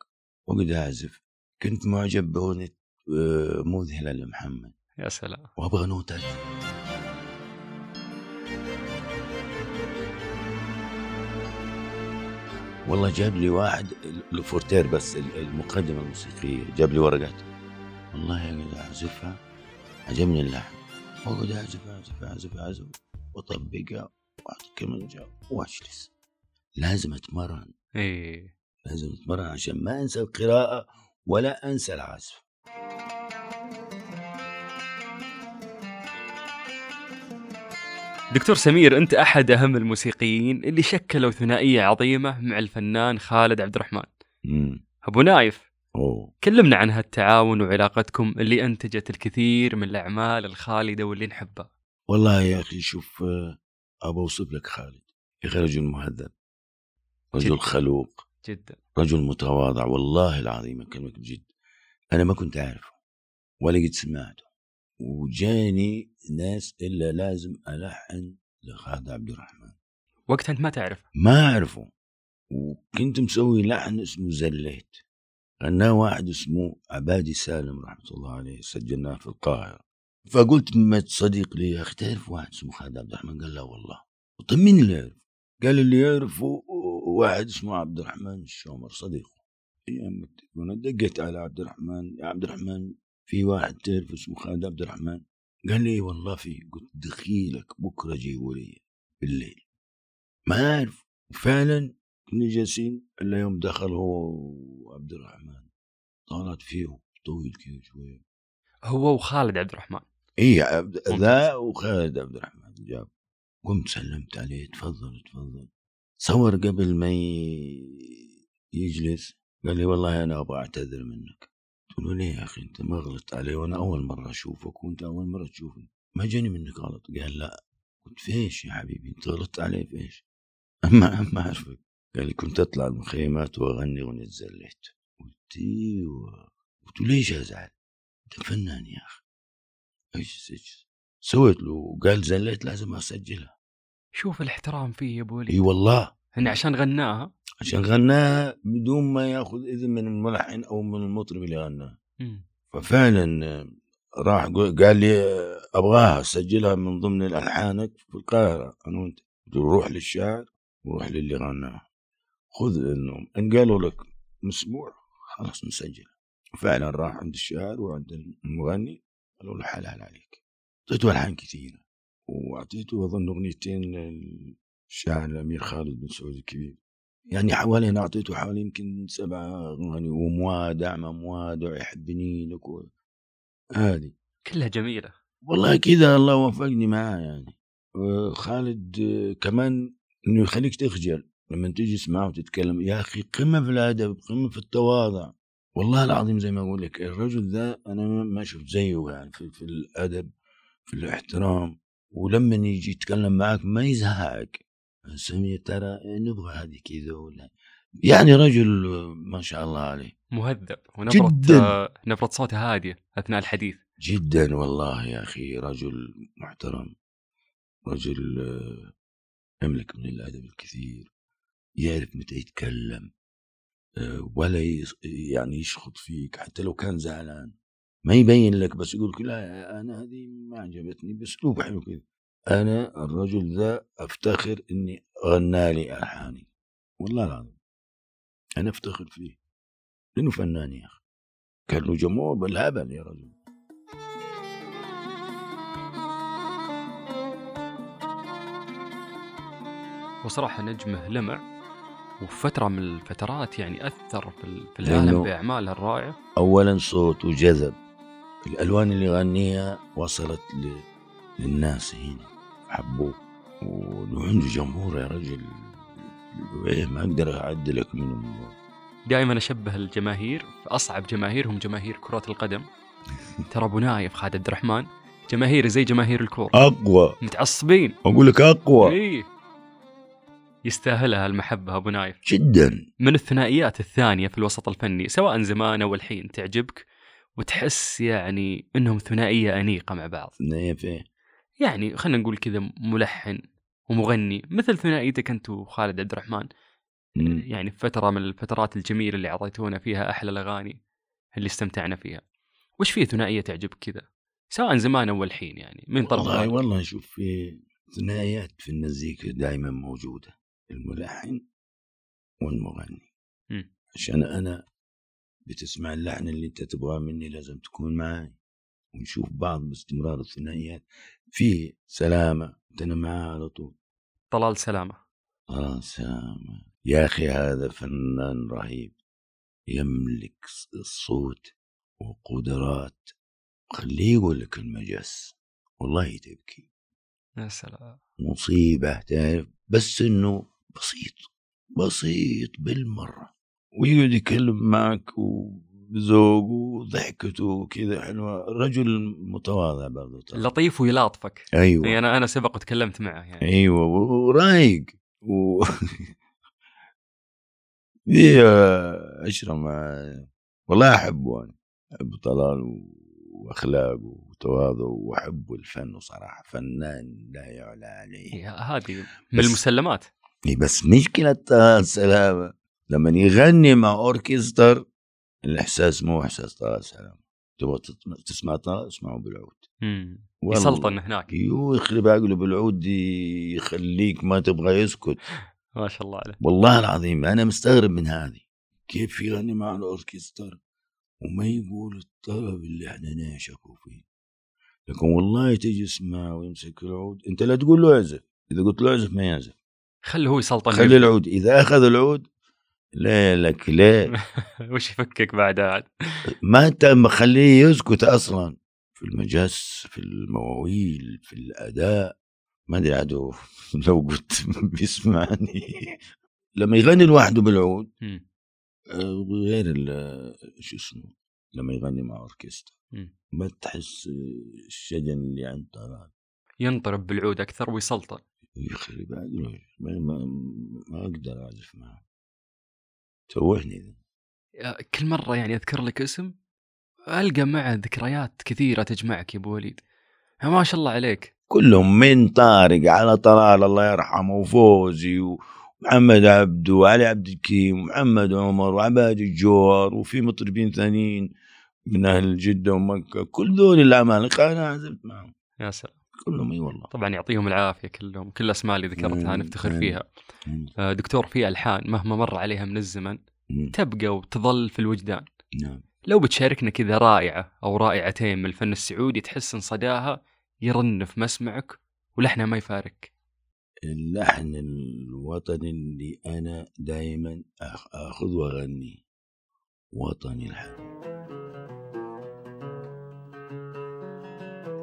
وأقعد أعزف. كنت معجب بأغنية آه، مذهلة لمحمد. يا سلام. وأبغى نوتات. والله جاب لي واحد الفورتير بس المقدمة الموسيقية. جاب لي ورقات والله أقعد أعزفها عجبني اللحن. وأقعد أعزف أعزف أعزف أعزف وأطبقها. وأحط كمانجة وأجلس. لازم أتمرن. إيه. لازم أتمرن عشان ما أنسى القراءة ولا أنسى العزف. دكتور سمير أنت أحد أهم الموسيقيين اللي شكلوا ثنائية عظيمة مع الفنان خالد عبد الرحمن. مم. أبو نايف أوه. كلمنا عن هالتعاون وعلاقتكم اللي أنتجت الكثير من الأعمال الخالدة واللي نحبها. والله يا أخي شوف آه، أبى أوصف لك خالد. يا أخي رجل مهذب رجل جد. خلوق جدا. رجل متواضع. والله العظيم أكلمك بجد أنا ما كنت أعرفه ولا قد سمعته. وجاني ناس إلا لازم ألحن لخالد عبد الرحمن. وقتها أنت ما تعرف ما أعرفه. وكنت مسوي لحن اسمه زليت. غناه واحد اسمه عبادي سالم رحمة الله عليه سجلناه في القاهرة. فقلت ما صديق لي يا أخي تعرف واحد اسمه خالد عبد الرحمن؟ قال لا والله. طيب مين اللي يعرف قال اللي يعرفه واحد اسمه عبد الرحمن الشومر صديقه. أيام التليفون دقيت على عبد الرحمن يا عبد الرحمن في واحد تعرف اسمه خالد عبد الرحمن قال لي والله في قلت دخيلك بكرة جيبوا لي بالليل. ما أعرف. وفعلا كنا جالسين إلا يوم دخل هو وعبد الرحمن. طالت فيه طويل كذا شوية. هو وخالد عبد الرحمن. اي عبد. ذا وخالد عبد الرحمن جاب. قمت سلمت عليه تفضل تفضل. صور قبل ما يجلس. قال لي والله أنا أبغى أعتذر منك. قلت له ليه يا أخي أنت ما غلطت علي وأنا أول مرة أشوفك وأنت أول مرة تشوفني؟ ما جاني منك غلط. قال لا. قلت فيش يا حبيبي أنت غلطت علي فيش. ما ما أعرفك. قال لي كنت أطلع المخيمات وأغني أغنية زليت قلت أيوه. قلت له ليش أزعل؟ انت فنان يا أخي. إيش إيش سويت له. قال زليت لازم أسجلها. شوف الاحترام فيه يا أبو أي وليد والله. انه عشان غناها. عشان غناها بدون ما ياخذ إذن من الملحن أو من المطرب اللي غناها. ففعلا آه، راح قال لي آه، أبغاها اسجلها من ضمن الالحانك في القاهرة. أنا وأنت روح للشاعر وروح للي غناها خذ انه إن قالوا لك مسموع خلاص نسجل. فعلا راح عند الشاعر وعند المغني قالوا له حلال عليك. أعطيته ألحان كثيرة. وأعطيته أظن أغنيتين للشاعر الأمير خالد بن سعود الكبير. يعني حوالي أنا أعطيته حوالي يمكن سبع اغاني وموادع ما موادع يحبني لك. هذه. كلها جميلة. والله كذا الله وفقني معاه يعني. وخالد آه، كمان إنه يخليك تخجل لما تجلس معه وتتكلم. يا أخي قمة في الأدب قمة في التواضع. والله العظيم زي ما أقول لك الرجل ذا أنا ما- ما شفت زيه يعني في, في الأدب في الإحترام. ولما يجي يتكلم معك ما يزهقك. سمية ترى نبغى هذه كذا ولا؟ يعني رجل ما شاء الله عليه. مهذب ونبره جداً. نبره صوته هادية أثناء الحديث. جدا والله يا أخي رجل محترم رجل آه، يملك من الأدب الكثير يعرف متى يتكلم آه، ولا يعني يشخط فيك حتى لو كان زعلان. ما يبين لك بس يقول لك لا أنا هذه ما عجبتني باسلوب حلو كذا أنا الرجل ذا أفتخر إني غنى لي الحاني والله العظيم. أنا أفتخر فيه. لأنه فنان يا أخي. كان له جمهور بالهبل يا رجل. وصراحة نجمه لمع وفي فتره من الفترات يعني أثر في ال- في العالم لأنه- بأعماله الرائعه اولا صوته جذب الألوان اللي يغنيها وصلت. للناس هنا. حبوه وعنده جمهور يا رجل. إيه ما أقدر أعدلك منهم. دائما أشبه الجماهير أصعب جماهيرهم جماهير كرة القدم. ترى أبو نايف خالد عبد الرحمن جماهير زي جماهير الكورة. أقوى. متعصبين. أقول لك أقوى. إيه. يستاهلها المحبة أبو نايف. جدا. من الثنائيات الثانية في الوسط الفني سواء زمان أو الحين تعجبك وتحس يعني إنهم ثنائية أنيقة مع بعض. نايف إيه يعني خلينا نقول كذا ملحن ومغني مثل ثنائيتك انت وخالد عبد الرحمن مم. يعني فترة من الفترات الجميلة اللي أعطيتونا فيها أحلى الأغاني اللي استمتعنا فيها وش في ثنائية تعجبك كذا سواء زمان أو الحين يعني من طرف والله واحد. والله شوف في ثنائيات في المزيكا دائما موجودة الملحن والمغني مم. عشان أنا بتسمع اللحن اللي أنت تبغاه مني لازم تكون معي ونشوف بعض باستمرار الثنائيات في سلامة أنت أنا معاه على طول. طلال سلامة. آه سلامة. يا أخي هذا فنان رهيب. يملك الصوت وقدرات. خليه يقول لك المجس والله تبكي. يا سلام. مصيبة تعرف. بس إنه بسيط. بسيط بالمرة. ويقعد يتكلم معك وبذوق وضحكته وكذا حلوة. رجل متواضع برضه ترى. لطيف ويلاطفك. أيوة. يعني أنا أنا سبق وتكلمت معه يعني. أيوه ورايق. و... دي آه، مع والله أحبه أنا. أحب طلال واخلاقه وتواضعه وأحب الفن صراحة فنان لا يعلى عليه. هذه من المسلمات. بس مشكلة طلال سلامة لما يغني مع أوركستر الإحساس مو إحساس طلال سلامة تبغى تسمع طلال اسمعه بالعود. يسلطن هناك. يو يخرب عقله بالعود يخليك ما تبغى يسكت. ما شاء الله عليه. والله العظيم أنا مستغرب من هذه. كيف يغني مع الاوركسترا وما يقول الطرب اللي إحنا نعشقه فيه. لكن والله تجي تسمع ويمسك العود. أنت لا تقول له اعزف إذا قلت له اعزف ما يعزف. خله هو يسلطن. خلي العود. إذا أخذ العود لا لك لا. وش يفكك بعد عاد ما انت مخليه يسكت أصلا. في المجس في المواويل في الأداء. ما أدري عاد هو لو قلت بيسمعني. لما يغني لوحده بالعود. آه، غير شو اسمه لما يغني مع أوركسترا. ما تحس الشجن اللي عند ينطرب بالعود أكثر ويسلطن. يخرب عقله ما, ما, ما أقدر اعزف معه. توهني. يا- كل مرة يعني أذكر لك اسم ألقى معه ذكريات كثيرة تجمعك يا أبو وليد. ما شاء الله عليك. كلهم من طارق على طلال الله يرحمه وفوزي ومحمد عبده وعلي عبد الكريم ومحمد عمر وعباد الجوهر وفي مطربين ثانيين من أهل جدة ومكة. كل ذول العمالقه أنا عزفت معهم. يا سلام. كلهم إي والله طبعا يعطيهم العافية كلهم كل الأسماء اللي ذكرتها. نفتخر. فيها. آه، دكتور في ألحان مهما مر عليها من الزمن. تبقى وتظل في الوجدان نعم لو بتشاركنا كذا رائعة أو رائعتين من الفن السعودي تحس إن صداها يرن في مسمعك ولحنها ما يفارق اللحن الوطني اللي أنا دائما اخذ واغني وطني الحبيب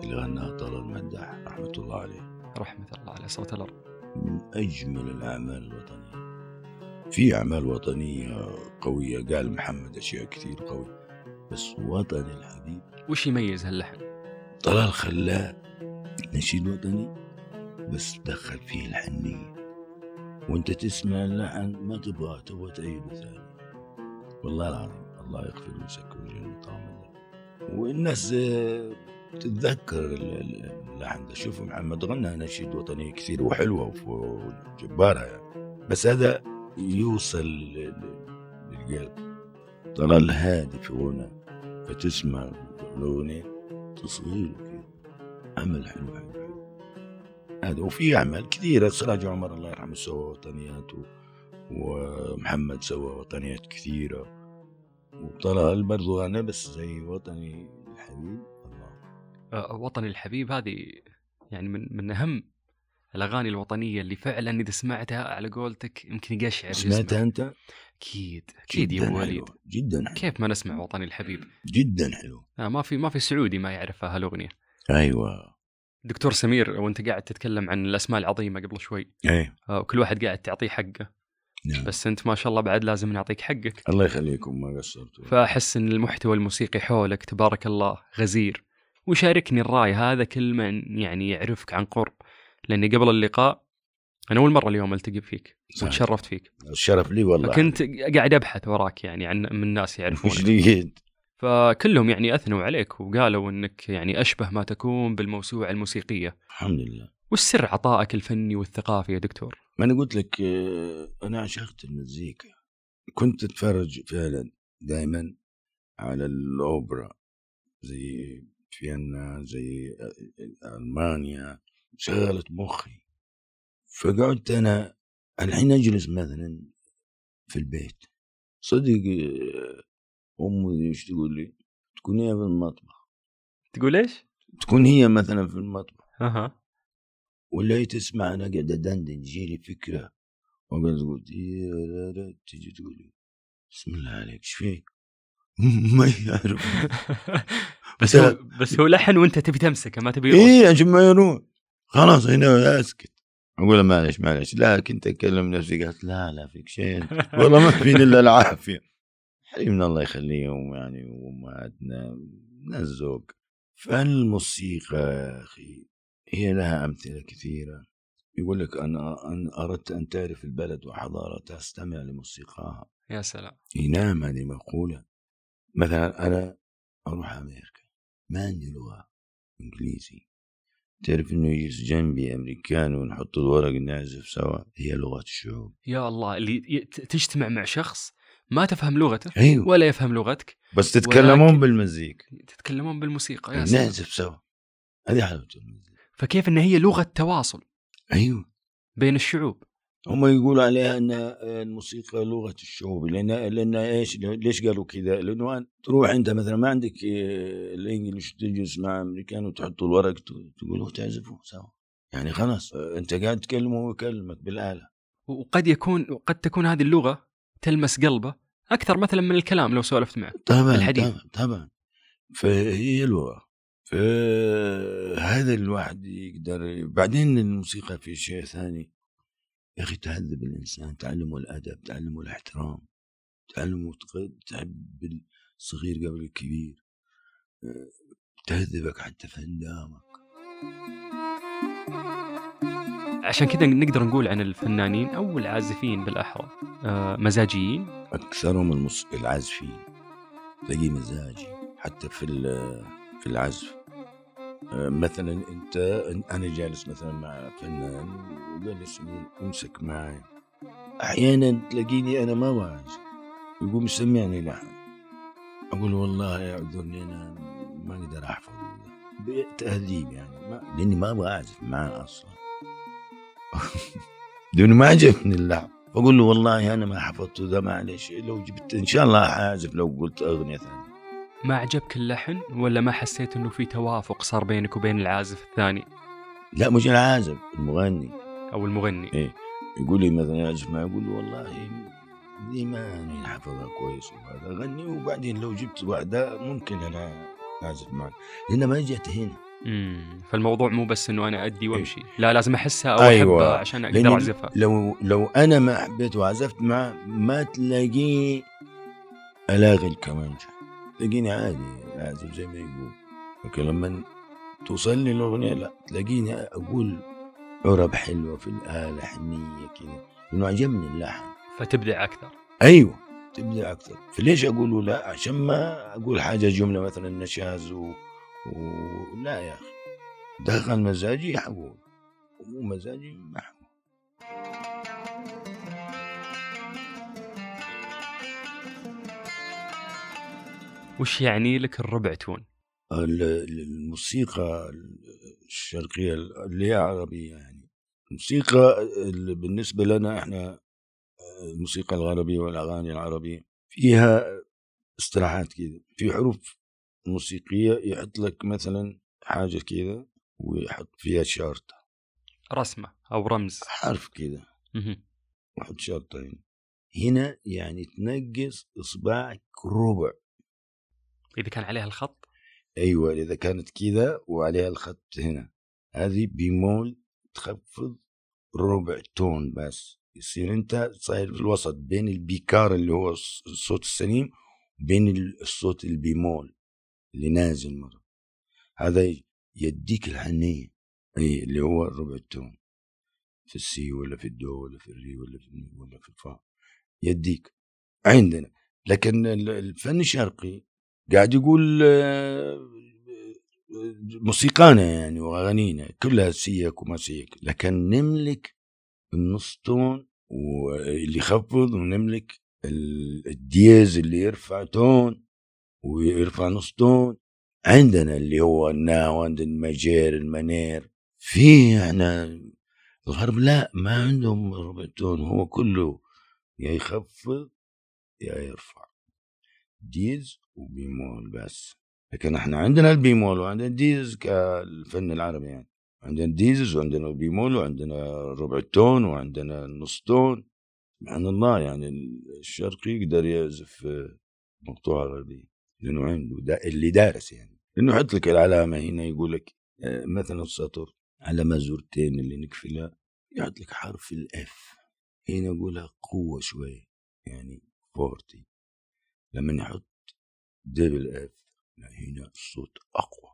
اللي غناها طلال المداح رحمة الله عليه. رحمة الله على صوت الأرض. من اجمل الأعمال الوطنية؟ في أعمال وطنية قوية قال محمد أشياء كثير قوية بس وطني الحبيب. وش يميز هاللحن؟ طلال خلاه نشيد وطني بس دخل فيه الحنية. وأنت تسمع اللحن ما تبغى تبغى تعيده ثاني. والله العظيم الله يغفر ويسكر جنة طعم والناس آه، تتذكر ال- ال- اللحن ده شوفوا محمد غنى نشيد وطنية كثير وحلوة وف- وجبارة يعني. بس هذا يوصل للقلب. طلال هادي في غنى فتسمع الأغنية تصغير كذا عمل حلو حلو حلو. هذا وفي أعمال كثيرة. سراج عمر الله يرحمه سوى وطنيات ومحمد سوى وطنيات كثيرة. وطلال برضو أنا بس زي وطني الحبيب. وطني الحبيب هذه يعني من من أهم الأغاني الوطنية اللي فعلا إذا سمعتها على قولتك يمكن يقشعر سمعتها. أنت؟ أكيد أكيد يا ابو وليد جدا حلو كيف ما نسمع وطني الحبيب؟ جدا حلو آه ما في ما في سعودي ما يعرفها هالأغنية. أيوة دكتور سمير وأنت قاعد تتكلم عن الأسماء العظيمة قبل شوي أي آه وكل واحد قاعد تعطيه حقه نعم بس أنت ما شاء الله بعد لازم نعطيك حقك. الله يخليكم ما قصرتوا فأحس إن المحتوى الموسيقي حولك تبارك الله غزير وشاركني الرأي. هذا كل من يعني يعرفك عن قرب. لأني قبل اللقاء أنا أول مرة اليوم ألتقي فيك. وتشرفت فيك. الشرف لي والله. فكنت قاعد أبحث وراك يعني عن من ناس مش يعرفونك فكلهم يعني أثنوا عليك وقالوا إنك يعني أشبه ما تكون بالموسوعة الموسيقية. الحمد لله. وش سر عطائك الفني والثقافي يا دكتور. ما أنا قلت لك آه، أنا عشقت المزيكا. كنت أتفرج فعلا دائما على الأوبرا زي فيينا زي آه، ألمانيا شغلت مخي. فقعدت أنا الحين أجلس مثلا في البيت. صدق آه، أمي إيش تقول لي؟ تكون هي في المطبخ. تقول إيش؟ تكون هي مثلا في المطبخ. أها. ولا هي تسمع أنا قاعد أدندن تجيلي فكرة. لا لا. تجي تقول لي بسم الله عليك إيش فيك؟ ما يعرف. بس هو بس هو لحن وانت تبي تمسكه ما تبي. إيه عشان ما يروح. خلاص هنا أسكت. أقول معلش معلش. لا كنت اكلم نفسي قالت لا لا فيك شيء. والله ما فيني إلا العافية. حبيبنا الله يخليهم يعني وأمهاتنا ناس ذوق فالموسيقى يا أخي هي لها أمثلة كثيرة. يقول لك أنا ان أردت أن تعرف البلد وحضارتها استمع لموسيقاها. يا سلام. ينام هذه مقولة مثلا أنا أروح أمريكا. ما عندي لغة إنجليزي. تعرف إنه يجلس جنبي أمريكان ونحط الورق نعزف سوا؟ هي لغة الشعوب. يا الله اللي تجتمع مع شخص ما تفهم لغته أيوه. ولا يفهم لغتك بس تتكلمون بالمزيكا تتكلمون بالموسيقى يا نعزف سوا. هذه حلاوة المزيكا فكيف إن هي لغة تواصل أيوه. بين الشعوب؟ هم يقولوا عليها إن الموسيقى لغة الشعوب لأن لأن إيش ليش قالوا كذا؟ لأنه تروح أنت مثلا ما عندك آه، الإنجليش تجلس مع امريكان وتحطوا الورق تقولوا تعزفوا سوا. يعني خلاص آه، أنت قاعد تكلمه وهو يكلمك بالآلة. وقد يكون قد تكون هذه اللغة تلمس قلبه أكثر مثلا من الكلام لو سولفت معه طبعا الحديث. طبعا طبعا. فهي لغه فهذا الواحد يقدر بعدين الموسيقى في شيء ثاني. يا أخي تهذب الإنسان تعلمه الأدب تعلمه الإحترام تعلمه تحب الصغير قبل الكبير. آه، تهذبك حتى في أندامك. عشان كذا نقدر نقول عن الفنانين أو العازفين بالاحرى آه، مزاجيين. أكثرهم المس... العازفين. تلاقيه مزاجي حتى في في العزف. مثلا أنت أنا جالس مثلا مع فنان وجالس يمسك معي. أحيانا تلاقيني أنا ما بعزف يقوم يسمعني لحن. أقول والله يعذرني أنا ما أقدر احفظ بتهذيب يعني ما لأني ما أبغى اعزف معاه أصلا. لأنه ما عجبني اللحن. فأقول له والله أنا ما حفظته ذا معلش. لو جبت إن شاء الله حاعزف لو قلت أغنية ثانية. ما عجبك اللحن ولا ما حسيت إنه في توافق صار بينك وبين العازف الثاني؟ لا مش العازف المغني. أو المغني. إيه. يقول لي مثلا يعزف معي أقول له والله دي ما حفظها كويس وهذا غني. وبعدين لو جبت واحدة ممكن أنا أعزف معك لأن ما جت هنا. امم فالموضوع مو بس إنه أنا أدي وأمشي. لا لازم أحسها أو أيوة. أحبها عشان أقدر أعزفها. لو لو أنا ما حبيت وعزفت معه ما تلاقيني ألاغي الكمانجة. تلاقيني عادي اعزف زي ما يقول لكن لما توصل لي الأغنية لا تلاقيني أقول عرب حلوة في الآلة حنية كذا لأنه عجبني اللحن. فتبدع أكثر. أيوه تبدا أكثر. فليش أقول لا؟ عشان ما أقول حاجة جملة مثلا نشاز و... و... لا يا أخي. دخل مزاجي حقول ومو مزاجي ما حقول. وش يعني لك الربع تون؟ ال- ال- الموسيقى الشرقية اللي هي عربية يعني. الموسيقى اللي بالنسبة لنا إحنا الموسيقى الغربية والأغاني العربية فيها اصطلاحات كذا في حروف موسيقية يحط لك مثلا حاجة كذا ويحط فيها شرطة. رسمة أو رمز. حرف كذا. وحط شرطين هنا يعني تنقص إصبعك ربع. إذا كان عليها الخط؟ أيوه إذا كانت كذا وعليها الخط هنا. هذه بيمول تخفض ربع تون بس. يصير أنت صاير في الوسط بين البيكار اللي هو الص- الصوت السليم وبين ال- الصوت البيمول اللي نازل مرة. هذا يديك الحنية. اي اللي هو الربع التون في السي ولا في الدو ولا في الري ولا في ولا في الفا. يديك. عندنا. لكن ال- الفن الشرقي قاعد يقول موسيقانا يعني وأغانينا كلها سيك وما سيك لكن نملك النص تون واللي يخفض ونملك ال- الديز اللي يرفع تون ويرفع نص تون. عندنا اللي هو الناو عندنا المجير المنير في إحنا الغرب لا ما عندهم ربع تون هو كله يا يخفض يا يرفع. ديز وبيمول بس. لكن إحنا عندنا البيمول وعندنا الديز كالفن العربي يعني. عندنا الديز وعندنا البيمول وعندنا ربع التون وعندنا النص تون. سبحان الله يعني الشرقي يقدر يعزف مقطوعة غربية لأنه عنده دا اللي دارس يعني. لأنه يحط لك العلامة هنا يقول لك آه، مثلا السطر على مازورتين اللي نقفلها يحط لك حرف ال F. هنا يقولها قوة شوية يعني forte. لما يحط double F لا هنا الصوت أقوى.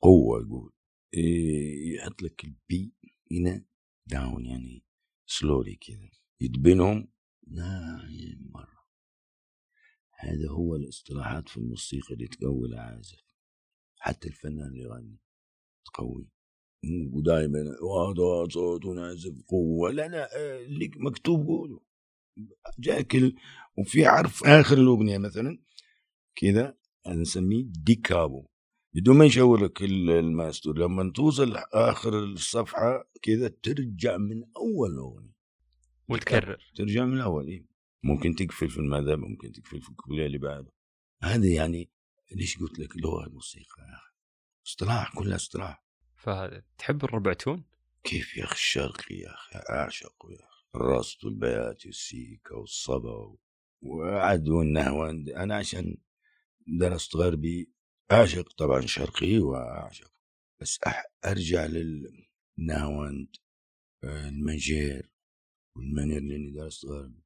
قوة يقول. إيه، يحط لك ال P هنا down يعني slowly كذا يدبنهم نايم مرة. هذا هو الاصطلاحات في الموسيقى اللي تقوي العازف. حتى الفنان اللي يغني تقوي. ودائما وهذا صوت ونعزف قوة لا لا اللي مكتوب قوله. جاك ال... وفي حرف آخر الأغنية مثلا. كذا نسميه ديكابو. بدون ما يشاور لك ال- الماستر لما توصل آخر الصفحة كذا ترجع من أول أغنية. وتكرر. ترجع من الأول إيه؟ ممكن تقفل في المذهب ممكن تقفل في الكلية اللي بعده. هذا يعني ليش قلت لك لغة الموسيقى يا أخي؟ اصطلاح كلها اصطلاح. فتحب الربع تون؟ كيف يا أخي الشرقي يا أخي؟ اعشقه يا أخي. الرصد والبيات والسيكا والصبا وعد والنهوند أنا عشان درست غربي أعشق طبعا شرقي وأعشق بس أح أرجع للناوند المجير والمنير لأني درست غربي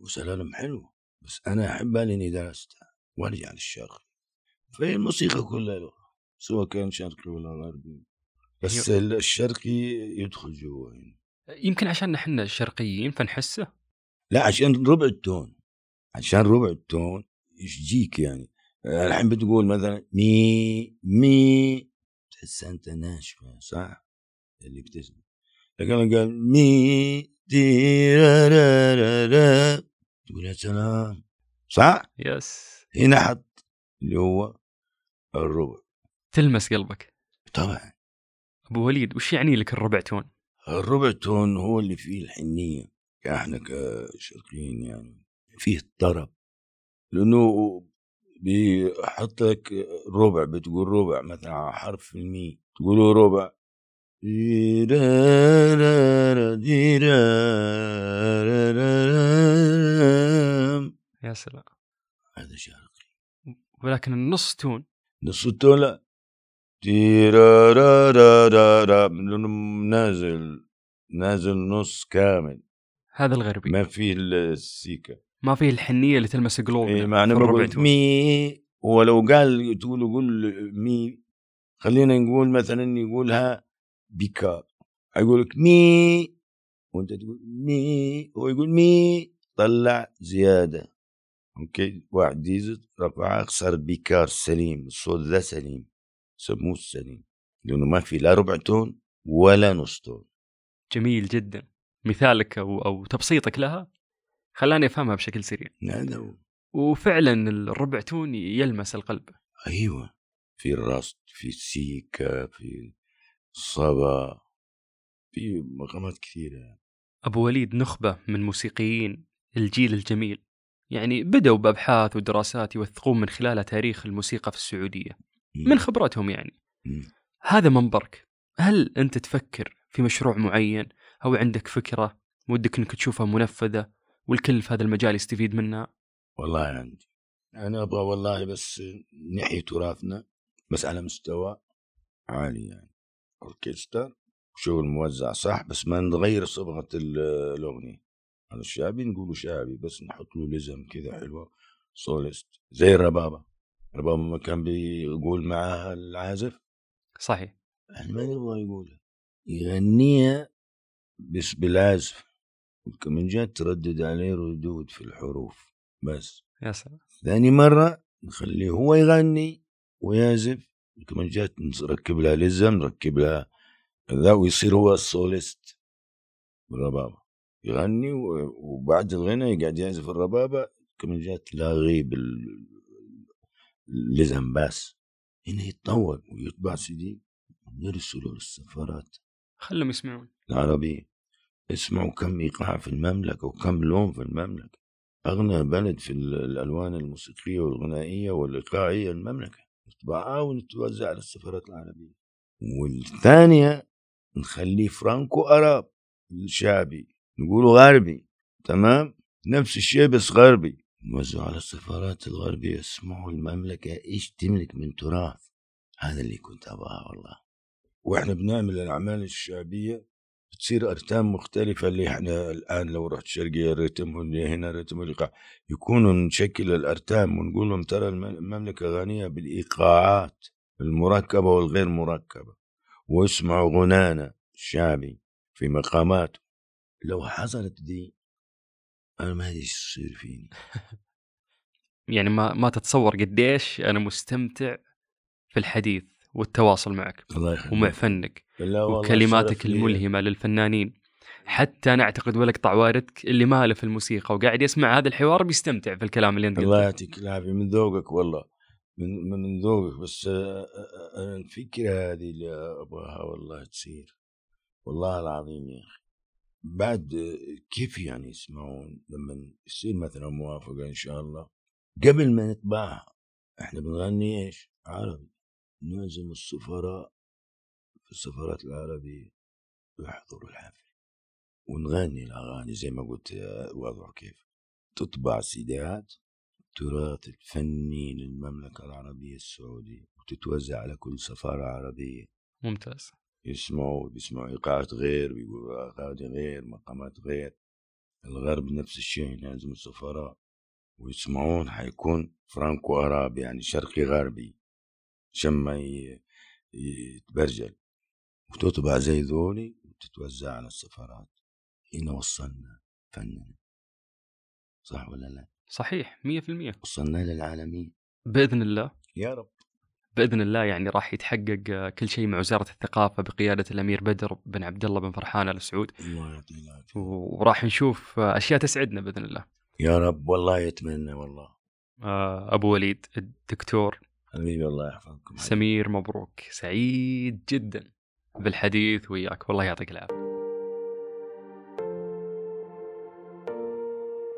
وسلالم حلو بس أنا احبها لأني درستها وأرجع للشرقي فهي الموسيقى كلها لغة سواء كان شرقي ولا غربي بس الشرقي يدخل جوا هنا. يمكن عشان نحن شرقيين فنحسه؟ لا عشان ربع التون عشان ربع التون يجيك يعني؟ آه، الحين بتقول مثلا مي مي. تحس أنت ناشفة صح؟ اللي بتسمع. لكن قال مي دي را را را را تقول يا سلام. صح؟ يس. هنا حط اللي هو الربع. تلمس قلبك. طبعا. أبو وليد وش يعني لك الربع تون؟ الربع تون هو اللي فيه الحنية. إحنا كشرقيين يعني فيه الطرب. لأنه بيحط لك ربع بتقول ربع مثلا على حرف المي تقولوا ربع. يا سلام. هذا شرقي ولكن النص تون. نص التون لا. دي را را را را را لأنه نازل نازل نص كامل. هذا الغربي. ما فيه السيكا. ما فيه الحنية اللي تلمس قلوبنا إيه ما أنا بقول. مي ولو قال تقول قول مي خلينا نقول مثلا يقولها بكار يقول لك مي وأنت تقول مي هو يقول مي طلع زيادة. okay؟ واحد يزيد رفعها صار بيكار سليم الصوت ذا سليم سموه السليم لأنه ما في لا ربع تون ولا نص تون. جميل جدا. مثالك أو أو تبسيطك لها؟ خلاني أفهمها بشكل سريع. هذا هو وفعلا الربع تون يلمس القلب. أيوه. في الرصد في السيكا في الصبا في مقامات كثيرة. أبو وليد نخبة من موسيقيين الجيل الجميل. يعني بدأوا بأبحاث ودراسات يوثقون من خلالها تاريخ الموسيقى في السعودية. من خبرتهم يعني. هذا منبرك. هل أنت تفكر في مشروع معين؟ أو عندك فكرة؟ ودك أنك تشوفها منفذة؟ والكل في هذا المجال يستفيد منها والله عندي. أنا أبغى والله بس نحيي تراثنا بس على مستوى عالي يعني. اوركسترا شغل موزع صح؟ بس ما نغير صبغة ال- الأغنية. هذا الشعبي نقوله شعبي بس نحط له لزم كذا حلوة soliste زي الربابة. الربابة ما كان بيقول معاها العازف؟ صحيح. إحنا ما نبغى يقولها. يغنيها بس بالعزف والكمنجات تردد عليه ردود في الحروف. بس. يا سلام. ثاني مرة نخليه هو يغني ويعزف. الكمنجات نركب لها لزم نركب لها ذا ويصير هو ال soliste. بالربابة. يغني وبعد الغنى يقعد يعزف الربابة. الكمنجات لاغي اللزم. بس. هنا يتطور ويطبع سي دي ونرسله للسفارات. خلهم يسمعون. العربية. اسمعوا كم إيقاع في المملكة وكم لون في المملكة. أغنى بلد في ال- الألوان الموسيقية والغنائية والإيقاعية المملكة. نطبعها ونتوزع على السفارات العربية. والثانية نخليه فرانكو أراب الشعبي. نقوله غربي تمام؟ نفس الشيء بس غربي. نوزعه على السفارات الغربية. اسمعوا المملكة إيش تملك من تراث. هذا اللي كنت أبغاه والله. وإحنا بنعمل الأعمال الشعبية بتصير أرتام مختلفة اللي إحنا الآن لو رحت شرقية رتم واللي هنا رتم الايقاع يكونوا نشكل الأرتام ونقول لهم ترى الم- المملكة غنية بالإيقاعات المركبة والغير مركبة. واسمعوا غنانا الشعبي في مقاماته لو حصلت دي أنا ما أدري إيش يصير فيني. يعني ما ما تتصور قديش أنا مستمتع في الحديث. والتواصل معك الله ومع فنك وكلماتك. الملهمة للفنانين. حتى أنا أعتقد ولك طعواردك اللي ماله في الموسيقى وقاعد يسمع هذا الحوار بيستمتع في الكلام اللي أنت الله قلته. يعطيك العافية. من ذوقك والله. من من ذوقك. بس آه، آه، آه، الفكرة هذه اللي أبغاها والله تصير. والله العظيم يا أخي. بعد كيف يعني يسمعون لما يصير مثلا موافقة إن شاء الله؟ قبل ما نطبعها إحنا بنغني إيش؟ عربي. نعزم السفراء في السفارات العربية يحضروا الحفل. ونغني الأغاني زي ما قلت وضعه كيف. تطبع سيديات التراث الفني للمملكة العربية السعودية وتتوزع على كل سفارة عربية. ممتاز. يسمعوا بيسمعوا إيقاعات غير بيقولوا أغاني غير مقامات غير. الغرب نفس الشيء لازم السفراء. ويسمعون حيكون فرانكو أراب يعني شرقي غربي. شما يتبرجل. وتطبع زي ذولي وتتوزع على السفارات. هنا وصلنا فننا صح ولا لا؟ صحيح 100% وصلنا للعالمين. بإذن الله. يا رب. بإذن الله يعني راح يتحقق كل شيء مع وزارة الثقافة بقيادة الأمير بدر بن عبد الله بن فرحان آل سعود. الله يعطيه العافية. وراح نشوف أشياء تسعدنا بإذن الله. يا رب والله يتمنى والله. آه، أبو وليد الدكتور. حبيبي الله يحفظكم سمير مبروك سعيد جدا بالحديث وياك والله يعطيك العافية.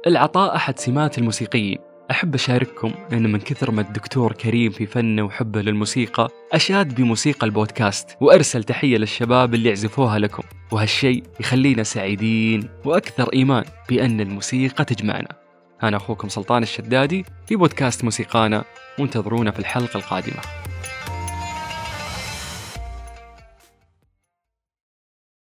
العطاء أحد سمات الموسيقيين. أحب أشارككم أن من كثر ما الدكتور كريم في فنه وحبه للموسيقى أشاد بموسيقى البودكاست وأرسل تحية للشباب اللي يعزفوها لكم. وهالشيء يخلينا سعيدين وأكثر إيمان بأن الموسيقى تجمعنا. أنا أخوكم سلطان الشدادي في بودكاست موسيقانا وانتظرونا في الحلقة القادمة.